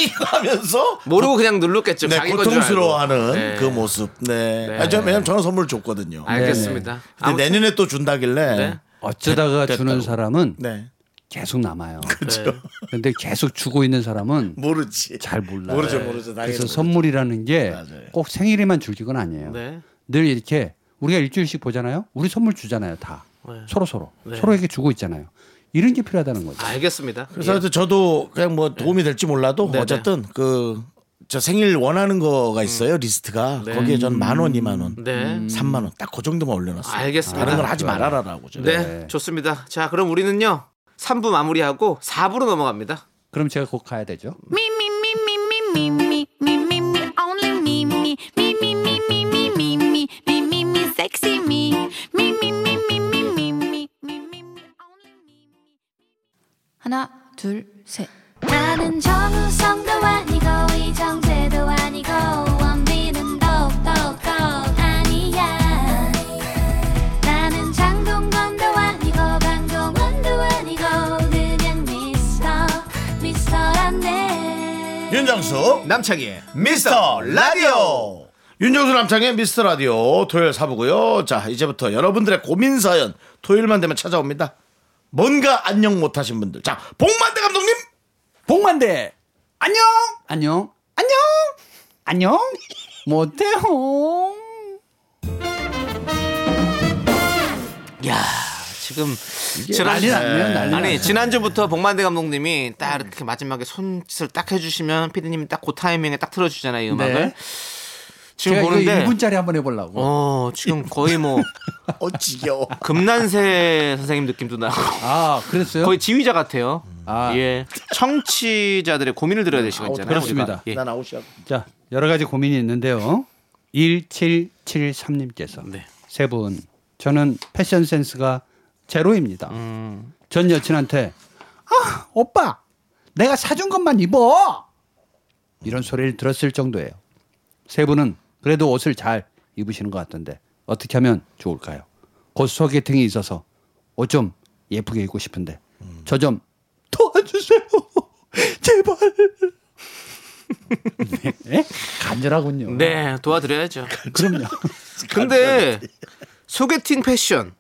하면서 모르고 그냥 눌렀겠죠. 네. 고통스러워하는 네. 그 모습. 네. 네. 아니, 저 왜냐면 저는 선물 줬거든요. 알겠습니다. 근데 아무튼 내년에 또 준다길래. 네. 어쩌다가 됐- 주는 됐다고. 사람은 네. 계속 남아요. 그렇죠. 근데 계속 주고 있는 사람은 모르지. 잘 몰라요. 모르죠, 모르죠. 그래서 모르죠. 선물이라는 게. 꼭 생일에만 줄 건 아니에요. 네. 늘 이렇게 우리가 일주일씩 보잖아요. 우리 선물 주잖아요, 다. 네. 서로 서로 네. 서로에게 주고 있잖아요. 이런 게 필요하다는 거죠. 알겠습니다. 그래서 예. 저도 그냥 뭐 도움이 될지 몰라도 네, 어쨌든 그 저 생일 원하는 거가 있어요 리스트가 네. 거기에 전 만 원, 이만 원, 네. 삼만 원 딱 그 정도만 올려놨어요. 알겠습니다. 다른 건 하지. 말아라라고. 네, 네. 좋습니다. 자, 그럼 우리는요. 3부 마무리하고 4부로 넘어갑니다. 그럼 제가 곧 가야 되죠. Me, 하나, 둘, 셋. 나는 정우성도 아니고 이정재도 아니고 원빈은 더욱더 아니야 나는 장동건도 아니고 강동원도 아니고 그냥 미스터 미스터란데 윤정수 남창희의 미스터 라디오. 윤정수 남창의 미스터 라디오 토요일 사부고요. 자 이제부터 여러분들의 고민 사연 토요일만 되면 찾아옵니다. 뭔가 안녕 못하신 분들. 자 복만대 감독님. 복만대 안녕 안녕 안녕 안녕 못해요. 야, 지금 난리 났네요, 난리 아니. 지난주부터 복만대 감독님이 딱 이렇게 마지막에 손짓을 딱 해주시면 피디님이 딱 그 타이밍에 딱 틀어주잖아요 이 음악을. 네. 지금 제가 보는데 이거 1분짜리 한번 해보려고. 어 지금 거의 뭐 어 지겨워. 금난세 선생님 느낌도 나고 아 그랬어요? 거의 지휘자 같아요. 아. 예, 청취자들의 고민을 들어야 될 시간 있잖아요. 그렇습니다. 예. 난 아웃이야. 자 여러 가지 고민이 있는데요. 1773님께서 네. 세분 저는 패션 센스가 제로입니다. 음, 전 여친한테 아 오빠 내가 사준 것만 입어 이런 소리를 들었을 정도예요. 세 분은 그래도 옷을 잘 입으시는 것 같던데 어떻게 하면 좋을까요? 곧 소개팅이 있어서 옷 좀 예쁘게 입고 싶은데 저좀 도와주세요 제발. 네? 간절하군요. 네, 도와드려야죠. 그럼요. 근데 소개팅 패션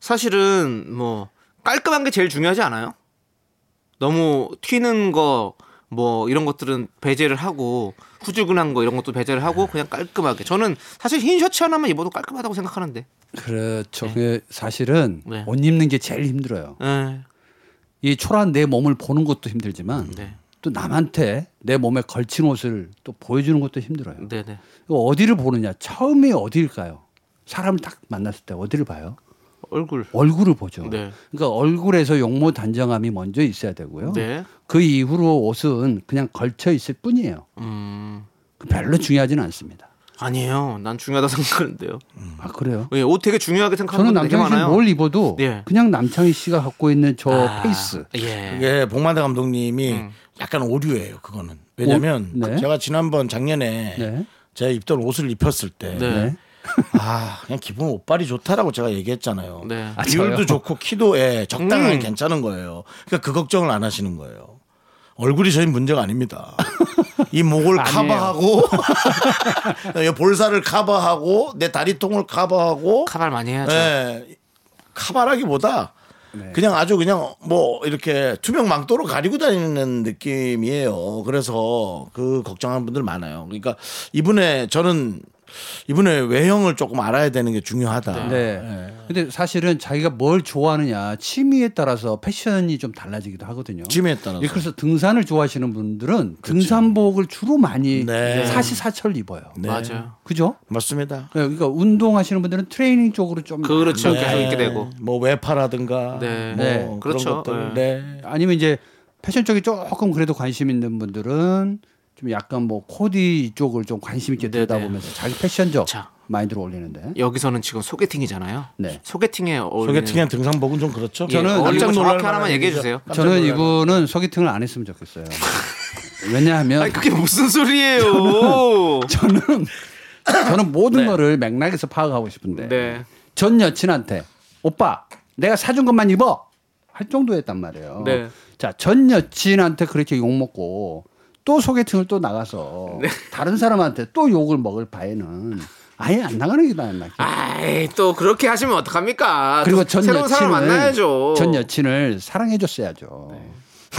사실은 뭐 깔끔한 게 제일 중요하지 않아요? 너무 튀는 거 뭐 이런 것들은 배제를 하고 후줄근한 거 이런 것도 배제를 하고 그냥 깔끔하게 저는 사실 흰 셔츠 하나만 입어도 깔끔하다고 생각하는데 그렇죠. 그 사실은 네. 옷 입는 게 제일 힘들어요. 네. 이 초라한 내 몸을 보는 것도 힘들지만 네. 또 남한테 내 몸에 걸친 옷을 또 보여주는 것도 힘들어요. 이거 어디를 보느냐? 처음에 어디일까요? 사람을 딱 만났을 때 어디를 봐요? 얼굴 얼굴을 보죠. 네. 그러니까 얼굴에서 용모 단정함이 먼저 있어야 되고요. 네. 그 이후로 옷은 그냥 걸쳐 있을 뿐이에요. 음 별로 중요하지는 않습니다. 아니에요 난 중요하다 생각하는데요 아 그래요? 예, 옷 되게 중요하게 생각하는 저는 남창희 많아요 씨뭘 입어도 네. 그냥 남창희 씨가 갖고 있는 저 아, face. 예. 이게 복만대 감독님이 음. 약간 오류예요. 그거는 왜냐면 옷? 네. 제가 지난번 작년에 네. 제가 입던 옷을 입혔을 때 네. 네. 아, 그냥 기본 옷빨이 좋다라고 제가 얘기했잖아요. 네. 아, 비율도 저요? 좋고 키도 예, 적당하게 음. 괜찮은 거예요. 그러니까 그 걱정을 안 하시는 거예요. 얼굴이 저희 문제가 아닙니다. 이 목을. 커버하고 이 볼살을 커버하고 내 다리통을 커버하고 카발 많이 해야죠 예, 커버라기보다 네. 그냥 아주 그냥 뭐 이렇게 투명 망토로 가리고 다니는 느낌이에요. 그래서 그 걱정하는 분들 많아요. 그러니까 이분의 저는 이분의 외형을 조금 알아야 되는 게 중요하다. 네. 근데 사실은 자기가 뭘 좋아하느냐 취미에 따라서 패션이 좀 달라지기도 하거든요. 취미에 따라서. 예, 그래서 등산을 좋아하시는 분들은 등산복을 주로 많이 네. 사시사철 입어요. 네. 맞아요 그죠? 맞습니다. 그러니까 운동하시는 분들은 트레이닝 쪽으로 좀 그렇죠 네. 계속 있게 되고 뭐 외파라든가 네. 뭐 네. 그런 그렇죠. 것들. 네. 아니면 이제 패션 쪽이 조금 그래도 관심 있는 분들은 좀 약간 뭐 코디 쪽을 좀 관심 있게 네네. 들여다보면서 자기 패션적 자. 마인드로 올리는데. 여기서는 지금 소개팅이잖아요. 네. 소개팅에 어울리는 소개팅의 등산복은 좀 그렇죠. 저는 저는 거 깜짝 정확히 놀랄 하나만 얘기해. 주세요. 저는 이분은 소개팅을 안 했으면 좋겠어요. 왜냐하면 아니 그게 무슨 소리예요? 저는 저는 모든 네. 거를 맥락에서 파악하고 싶은데 네. 전 여친한테 오빠 내가 사준 것만 입어 할 정도였단 말이에요. 네. 자, 전 여친한테 그렇게 욕 먹고 또 소개팅을 또 나가서 네. 다른 사람한테 또 욕을 먹을 바에는 아예 안 나가는 게 나았나. 아이 또 그렇게 하시면 어떡합니까? 그리고 또전 새로운 사람 여친을 만나야죠. 전 여친을 사랑해줬어야죠.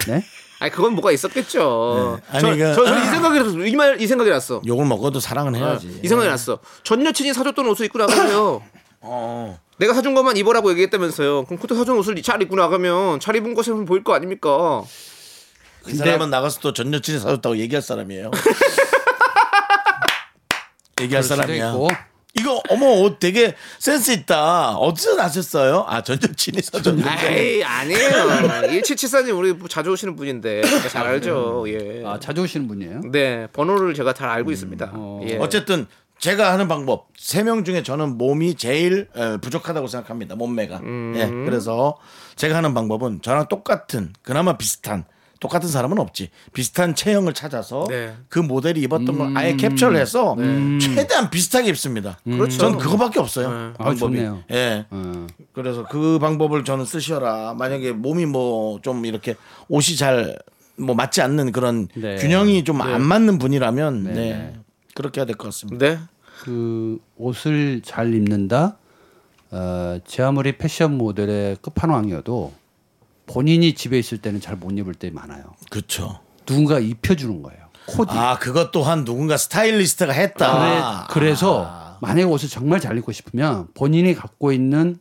네? 아니 그건 뭐가 있었겠죠. 네. 아니, 저, 그- 저, 저는 이 생각이 났어. 이말 이 생각이 났어. 욕을 먹어도 사랑은 해야지. 이 생각이 났어. 전 여친이 사줬던 옷을 입고 나가세요. 어. 내가 사준 것만 입어라고 얘기했다면서요. 그럼 그때 사준 옷을 잘 입고 나가면 잘 입은 것처럼 보일 거 아닙니까? 이 사람은 나가서 또 전 여친이 사줬다고 얘기할 사람이에요. 얘기할 사람이야. 있고. 이거 어머 옷 되게 센스 있다. 어디서 나셨어요? 아전 여친이 사줬는데. 에이 아니에요. 1774님 우리 자주 오시는 분인데 잘 알죠. 예. 아, 자주 오시는 분이에요? 네 번호를 제가 잘 알고 있습니다. 예. 어쨌든 제가 하는 방법 세 명 중에 저는 몸이 제일 에, 부족하다고 생각합니다. 몸매가. 예, 그래서 제가 하는 방법은 저랑 똑같은 그나마 비슷한 똑같은 사람은 없지 비슷한 체형을 찾아서 네. 그 모델이 입었던 걸 아예 캡처를 해서 최대한 비슷하게 입습니다. 그렇죠. 전 그거밖에 없어요. 네. 아, 방법이. 좋네요. 예. 어. 그래서 그 방법을 저는 쓰셔라. 만약에 몸이 뭐 좀 이렇게 옷이 잘 뭐 맞지 않는 그런 네. 균형이 좀 안 맞는 분이라면 네. 네. 그렇게 해야 될 것 같습니다. 네. 그 옷을 잘 입는다. 어, 제 아무리 패션 모델의 끝판왕이어도 본인이 집에 있을 때는 잘 못 입을 때 많아요. 그렇죠. 누군가 입혀주는 거예요. 코디. 아 그것 또한 누군가 스타일리스트가 했다. 그래, 서 만약에 옷을 정말 잘 입고 싶으면 본인이 갖고 있는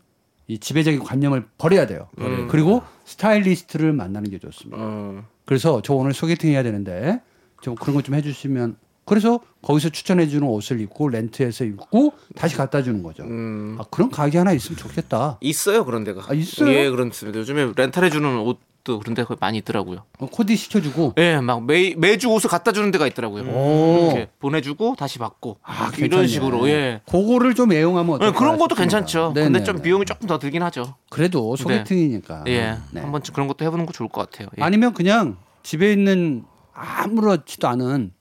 이 지배적인 관념을 버려야 돼요. 그리고 스타일리스트를 만나는 게 좋습니다. 어. 그래서 저 오늘 소개팅 해야 되는데 좀 그런 것 좀 해주시면 그래서 거기서 추천해 주는 옷을 입고 렌트해서 입고 다시 갖다 주는 거죠. 음. 아, 그런 가게 하나 있으면 좋겠다. 있어요 그런 데가. 아, 있어요? 예 그렇습니다. 요즘에 렌탈해 주는 옷도 그런 데가 많이 있더라고요. 어, 코디 시켜주고 예, 막 매, 매주 옷을 갖다 주는 데가 있더라고요. 오. 이렇게 보내주고 다시 받고 아, 이런 괜찮네. 식으로 예. 그거를 좀 애용하면 예, 그런 것도 싶습니다. 괜찮죠. 네네, 근데 좀 네. 비용이 조금 더 들긴 하죠. 그래도 소개팅이니까. 예, 네. 한번 그런 것도 해보는 거 좋을 것 같아요. 예. 아니면 그냥 집에 있는 아무렇지도 않은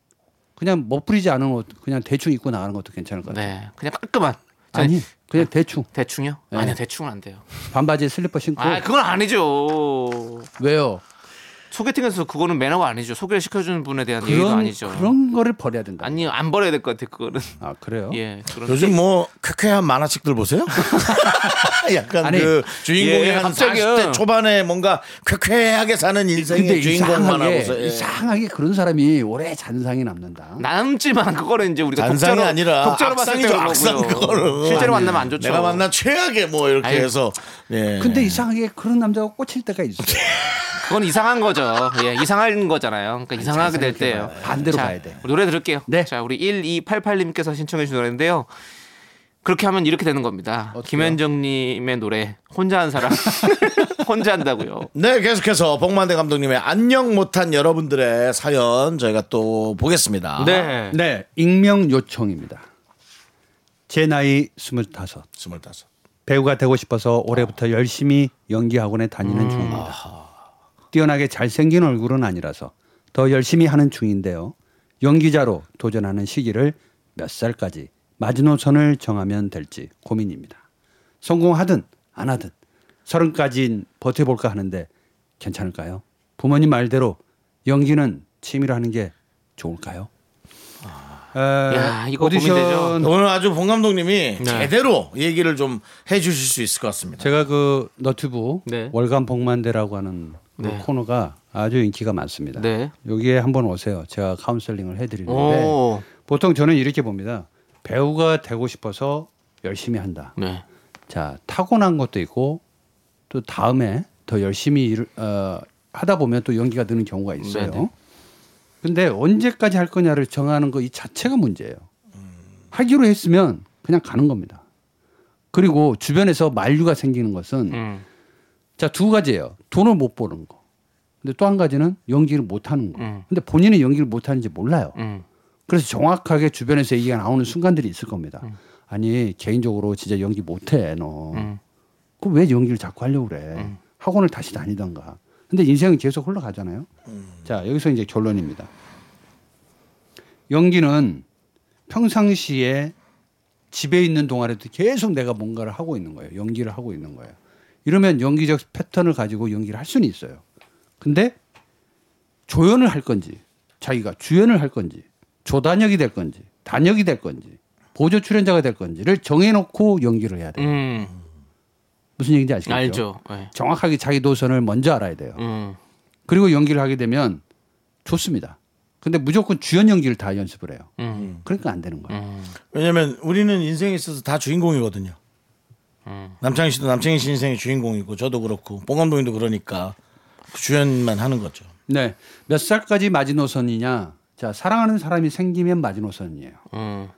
그냥 멋부리지 않은 옷 그냥 대충 입고 나가는 것도 괜찮을 것 같아요. 네, 그냥 깔끔한. 아니 그냥 대충 대충요? 네. 아니요, 대충은 안 돼요. 반바지에 슬리퍼 신고 아, 그건 아니죠. 왜요? 소개팅에서 그거는 매너가 아니죠. 소개를 시켜주는 분에 대한 예의도 그런 아니죠. 그런 거를 버려야 된다. 아니, 안 버려야 될 것 같아. 그거는. 아 그래요? 예, 그런. 요즘 뭐 쾌쾌한 만화책들 보세요? 약간 아니, 그 주인공이 예, 한 갑자기요. 40대 초반에 뭔가 쾌쾌하게 사는 인생의 주인공만 이상하게, 하고서 예. 이상하게 그런 사람이 오래 잔상이 남는다. 남지만 그거는 이제 우리가 잔상이 독자로, 아니라 독자로 봤을 때 악상. 그거를 실제로 만나면 안 좋죠. 내가 만난 최악의 뭐 이렇게 아이. 해서 예. 근데 이상하게 그런 남자가 꽂힐 때가 있어요. 그건 이상한 거죠. 예, 이상한 거잖아요. 그러니까 이상하게 될 때예요. 반대로 자, 가야 돼. 우리 노래 들을게요. 네. 자, 우리 1288님께서 신청해 주신 노래인데요. 그렇게 하면 이렇게 되는 겁니다. 김현정님의 노래 혼자 한 사람 혼자 한다고요. 네, 계속해서 복만대 감독님의 안녕 못한 여러분들의 사연 저희가 또 보겠습니다. 네. 네, 익명 요청입니다. 제 나이 스물다섯. 스물다섯. 배우가 되고 싶어서 올해부터 열심히 연기 학원에 다니는 중입니다. 뛰어나게 잘생긴 얼굴은 아니라서 더 열심히 하는 중인데요. 연기자로 도전하는 시기를 몇 살까지 마지노선을 정하면 될지 고민입니다. 성공하든 안 하든 서른까지는 버텨볼까 하는데 괜찮을까요? 부모님 말대로 연기는 취미로 하는 게 좋을까요? 에, 야, 이거 고민되죠. 오늘 아주 봉 감독님이 네. 제대로 얘기를 좀 해주실 수 있을 것 같습니다. 제가 그 너튜브 네. 월간 복만대라고 하는 그 네. 코너가 아주 인기가 많습니다. 네. 여기에 한번 오세요. 제가 카운셀링을 해드리는데 오. 보통 저는 이렇게 봅니다. 배우가 되고 싶어서 열심히 한다. 네. 자 타고난 것도 있고 또 다음에 더 열심히 일, 어, 하다 보면 또 연기가 느는 경우가 있어요. 네네. 근데 언제까지 할 거냐를 정하는 거 이 자체가 문제예요. 하기로 했으면 그냥 가는 겁니다. 그리고 주변에서 만류가 생기는 것은 음. 자 두 가지예요. 돈을 못 버는 거. 근데 또 한 가지는 연기를 못 하는 거. 음. 근데 본인은 연기를 못 하는지 몰라요. 음. 그래서 정확하게 주변에서 얘기가 나오는 순간들이 있을 겁니다. 음. 아니 개인적으로 진짜 연기 못 해 너. 음. 그럼 왜 연기를 자꾸 하려고 그래? 학원을 다시 다니던가. 근데 인생은 계속 흘러가잖아요. 자 여기서 이제 결론입니다. 연기는 평상시에 집에 있는 동안에도 계속 내가 뭔가를 하고 있는 거예요. 연기를 하고 있는 거예요. 이러면 연기적 패턴을 가지고 연기를 할 수는 있어요. 근데 조연을 할 건지 자기가 주연을 할 건지 조단역이 될 건지 단역이 될 건지 보조 출연자가 될 건지를 정해놓고 연기를 해야 돼요. 음. 무슨 얘기인지 아시겠죠? 알죠. 네. 정확하게 자기 노선을 먼저 알아야 돼요. 음. 그리고 연기를 하게 되면 좋습니다. 근데 무조건 주연 연기를 다 연습을 해요. 음. 그러니까 안 되는 거예요. 음. 왜냐면 우리는 인생에 있어서 다 주인공이거든요. 음. 남창희 씨도 남창희 씨 인생의 주인공이고 저도 그렇고 뽕 감독님도 그러니까 그 주연만 하는 거죠. 네. 몇 살까지 마지노선이냐? 자, 사랑하는 사람이 생기면 마지노선이에요. 음.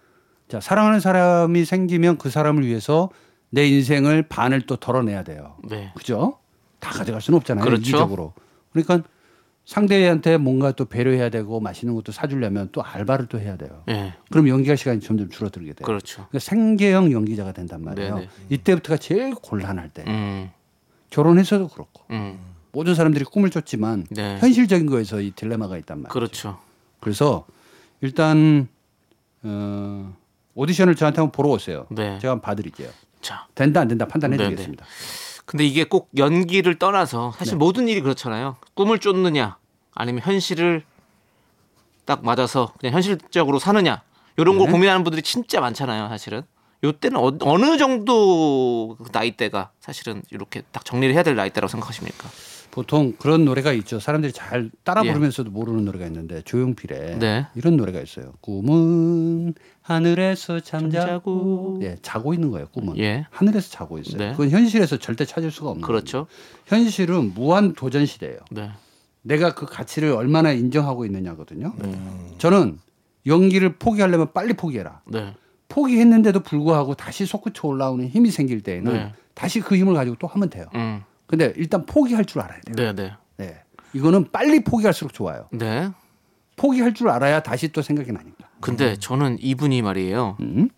자, 사랑하는 사람이 생기면 그 사람을 위해서 내 인생을 반을 또 덜어내야 돼요. 네. 그죠? 다 가져갈 수는 없잖아요. 그렇죠. 이기적으로. 그러니까 상대한테 뭔가 또 배려해야 되고 맛있는 것도 사주려면 또 알바를 또 해야 돼요. 예. 그럼 연기가 시간이 점점 줄어들게 돼요. 그렇죠. 그러니까 생계형 연기자가 된단 말이에요. 네네. 이때부터가 제일 곤란할 때. 음. 결혼해서도 그렇고 음. 모든 사람들이 꿈을 쫓지만 네. 현실적인 거에서 이 딜레마가 있단 말이에요. 그렇죠. 그래서 일단 어, 오디션을 저한테 한번 보러 오세요. 네. 제가 한번 봐드릴게요. 자. 된다 안 된다 판단해 네네. 드리겠습니다. 근데 이게 꼭 연기를 떠나서 사실 네. 모든 일이 그렇잖아요. 꿈을 쫓느냐 아니면 현실을 딱 맞아서 그냥 현실적으로 사느냐 이런 거 네. 고민하는 분들이 진짜 많잖아요. 사실은 요때는 어, 어느 정도 그 나이대가 사실은 이렇게 딱 정리를 해야 될 나이대라고 생각하십니까? 보통 그런 노래가 있죠. 사람들이 잘 따라 예. 부르면서도 모르는 노래가 있는데 조용필의 네. 이런 노래가 있어요. 꿈은 하늘에서 잠자고. 예, 자고 있는 거예요. 꿈은 예. 하늘에서 자고 있어요. 네. 그건 현실에서 절대 찾을 수가 없는 그렇죠. 거예요. 현실은 무한 도전 시대예요. 네. 내가 그 가치를 얼마나 인정하고 있느냐거든요. 음. 저는 연기를 포기하려면 빨리 포기해라. 네. 포기했는데도 불구하고 다시 솟구쳐 올라오는 힘이 생길 때에는 네. 다시 그 힘을 가지고 또 하면 돼요. 음. 근데 일단 포기할 줄 알아야 돼요. 네, 네. 네. 이거는 빨리 포기할수록 좋아요. 네. 포기할 줄 알아야 다시 또 생각이 나니까. 근데 저는 이분이 말이에요. 음?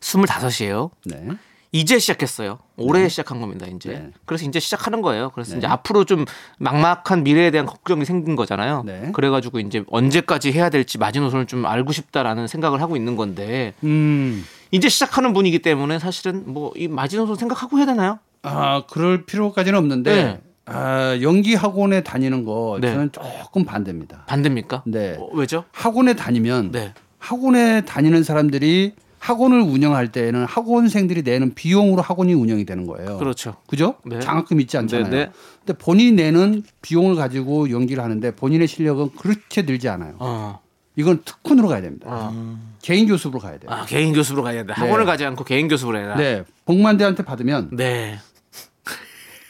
25이에요. 네. 이제 시작했어요. 올해 시작한 겁니다, 이제. 네. 그래서 이제 시작하는 거예요. 그래서 네. 이제 앞으로 좀 막막한 미래에 대한 걱정이 생긴 거잖아요. 네. 그래가지고 이제 언제까지 해야 될지 마지노선을 좀 알고 싶다라는 생각을 하고 있는 건데 음. 이제 시작하는 분이기 때문에 사실은 뭐 이 마지노선 생각하고 해야 되나요? 아, 그럴 필요까지는 없는데 네. 아, 연기 학원에 다니는 거 네. 저는 조금 반대입니다. 반대입니까? 네. 어, 왜죠? 학원에 다니면 네. 학원에 다니는 사람들이 학원을 운영할 때에는 학원생들이 내는 비용으로 학원이 운영이 되는 거예요. 그렇죠. 그죠? 네. 장학금 있지 않잖아요. 네, 네. 근데 본인이 내는 비용을 가지고 연기를 하는데 본인의 실력은 그렇게 늘지 않아요. 어. 이건 특훈으로 가야 됩니다. 어. 개인 교습으로 가야 돼요. 아, 개인 교습으로 가야 된다. 학원을 가지 않고 개인 교습을 해라. 네. 복만대한테 받으면 네.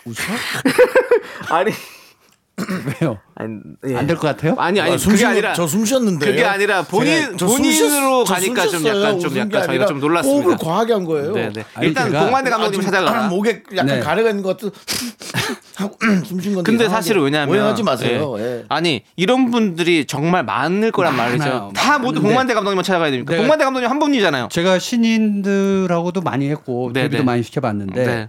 웃어? 아니, 왜요? 아니 예. 안될 것 같아요? 아니 아니 아, 숨 그게 아니라 거- 저숨 쉬었는데 그게 아니라 본인 본인으로 가니까 좀 약간 좀 약간 저희가 좀 놀랐습니다. 호흡을 과하게 한 거예요. 네네. 아니, 일단 공만대 감독님 찾아가라. 목에 약간 네. 가래가 있는 것도 하고 숨쉰 건데. 근데 사실은 왜냐하면 오해하지 마세요. 예. 예. 아니 이런 분들이 정말 많을 거란 많아요. 말이죠. 다 모두. 공만대 감독님만 찾아가야 됩니까? 네. 공만대 감독님 한 분이잖아요. 제가 신인들하고도 많이 했고 네, 데뷔도 네. 많이 시켜봤는데 네.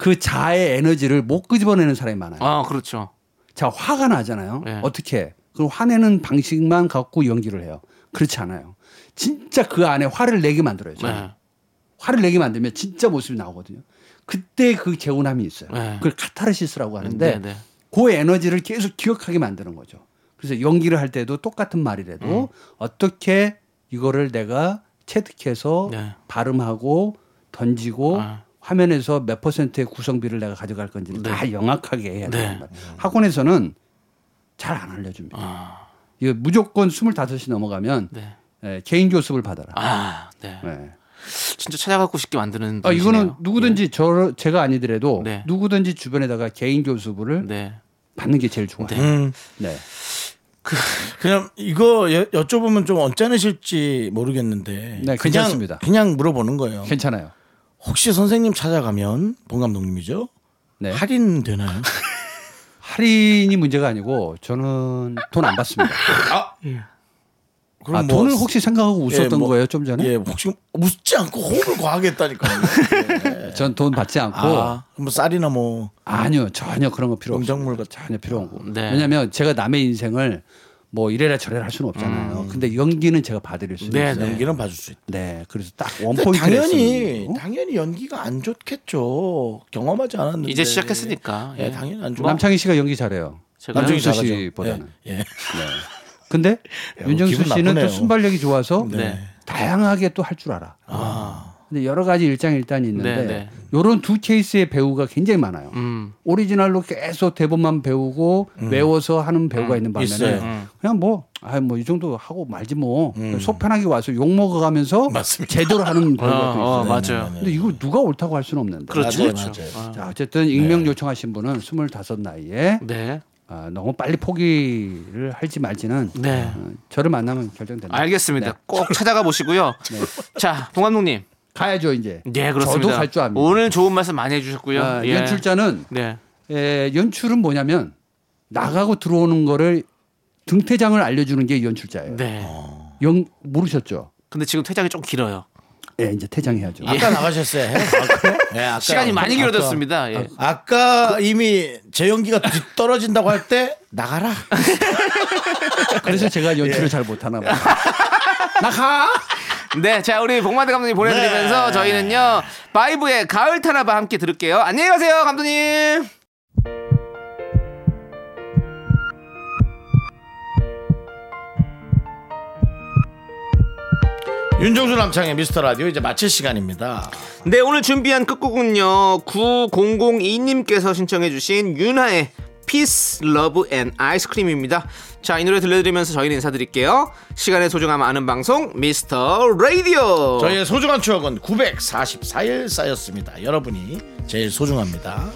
그 자의 에너지를 못 끄집어내는 사람이 많아요. 아 그렇죠. 자 화가 나잖아요. 네. 어떻게? 그럼 화내는 방식만 갖고 연기를 해요. 그렇지 않아요. 진짜 그 안에 화를 내게 만들어요. 저는. 네. 화를 내게 만들면 진짜 모습이 나오거든요. 그때 그 개운함이 있어요. 네. 그걸 카타르시스라고 하는데 네, 네. 그 에너지를 계속 기억하게 만드는 거죠. 그래서 연기를 할 때도 똑같은 말이라도 어떻게 이거를 내가 체득해서 네. 발음하고 던지고 아. 화면에서 몇 퍼센트의 구성비를 내가 가져갈 건지를 네. 다 영악하게 해야 네. 거예요. 학원에서는 잘 안 알려줍니다. 아, 이거 무조건 25이 넘어가면 네. 예, 개인 교습을 받아라. 아, 네. 예. 진짜 찾아가고 싶게 만드는. 아, 이거는 분이시네요. 누구든지 저 제가 아니더라도 네. 누구든지 주변에다가 개인 교습을 네. 받는 게 제일 좋아요. 음, 네. 그냥 이거 여, 여쭤보면 좀 언짢으실지 모르겠는데. 네, 그냥, 괜찮습니다. 그냥 물어보는 거예요. 괜찮아요. 혹시 선생님 찾아가면 봉 감독님이죠? 네. 할인 되나요? 할인이 문제가 아니고 저는 돈 안 받습니다. 그럼 아, 뭐 돈을 혹시 생각하고 웃었던 예, 뭐, 거예요 좀 전에? 예, 혹시 웃지 않고 호흡을 과하게 했다니까요. 예. 전돈 받지 않고 아, 뭐 쌀이나 뭐 아니요 전혀 그런 거 필요 없어요. 같은 전혀 필요 없고 네. 왜냐하면 제가 남의 인생을 뭐 이래라 저래라 할 수는 없잖아요. 근데 연기는 제가 봐드릴 수 음. 네, 있어요. 네. 연기는 봐줄 수 있다. 네, 그래서 딱 원포인트 당연히 당연히 연기가 안 좋겠죠. 경험하지 않았는데 이제 시작했으니까. 예, 예. 당연히 안 좋아. 남창희 씨가 연기 잘해요. 잘하죠. 씨보다는. 예. 예. 근데 야, 윤정수 씨는 나쁘네요. 또 순발력이 좋아서 네. 다양하게 또 할 줄 알아. 근데 여러 가지 일장일단이 있는데 네, 네. 요런 두 케이스의 배우가 굉장히 많아요. 음. 오리지널로 계속 대본만 배우고 외워서 하는 배우가 있는 반면에. 음. 그냥 뭐, 아, 뭐 이 정도 하고 말지 뭐. 속 편하게 와서 욕 먹어가면서 맞습니다. 제대로 하는 어, 배우가 또 있어요. 어, 맞아요. 근데 이거 누가 옳다고 할 수는 없는데. 그렇죠. 맞아요, 그렇죠. 맞아요. 자, 어쨌든 익명 요청하신 분은 25 나이에 네. 아, 너무 빨리 포기를 할지 말지는 네. 어, 저를 만나면 결정됩니다. 알겠습니다. 네. 꼭 찾아가 보시고요. 자, 봉 감독님. 가야죠 이제. 네, 그렇습니다. 저도 갈 줄 압니다. 오늘 좋은 말씀 많이 해주셨고요. 아, 예. 연출자는 네. 에, 연출은 뭐냐면 나가고 들어오는 거를 등퇴장을 알려주는 게 연출자예요. 네. 영 모르셨죠? 근데 지금 퇴장이 좀 길어요. 예, 이제 퇴장해야죠. 아까 나가셨어요. 아까, 예, 아까, 시간이 많이 아까- 길어졌습니다. 예. 아까 이미 제 연기가 뒤떨어진다고 할 때 나가라. 그래서 제가 연출을 잘 못하나 봐요. 나가. 네, 자 우리 복마대 감독님 보내드리면서 네. 저희는요 바이브의 가을 타나바 함께 들을게요. 안녕히 가세요, 감독님. 윤정수 남창의 미스터 라디오 이제 마칠 시간입니다. 네, 오늘 준비한 끝곡은요 9002님께서 신청해주신 윤하의 Peace, Love and Ice Cream입니다. 자, 이 노래 들려드리면서 저희는 인사드릴게요. 시간의 소중함 아는 방송 미스터 라디오. 저희의 소중한 추억은 944일 쌓였습니다. 여러분이 제일 소중합니다.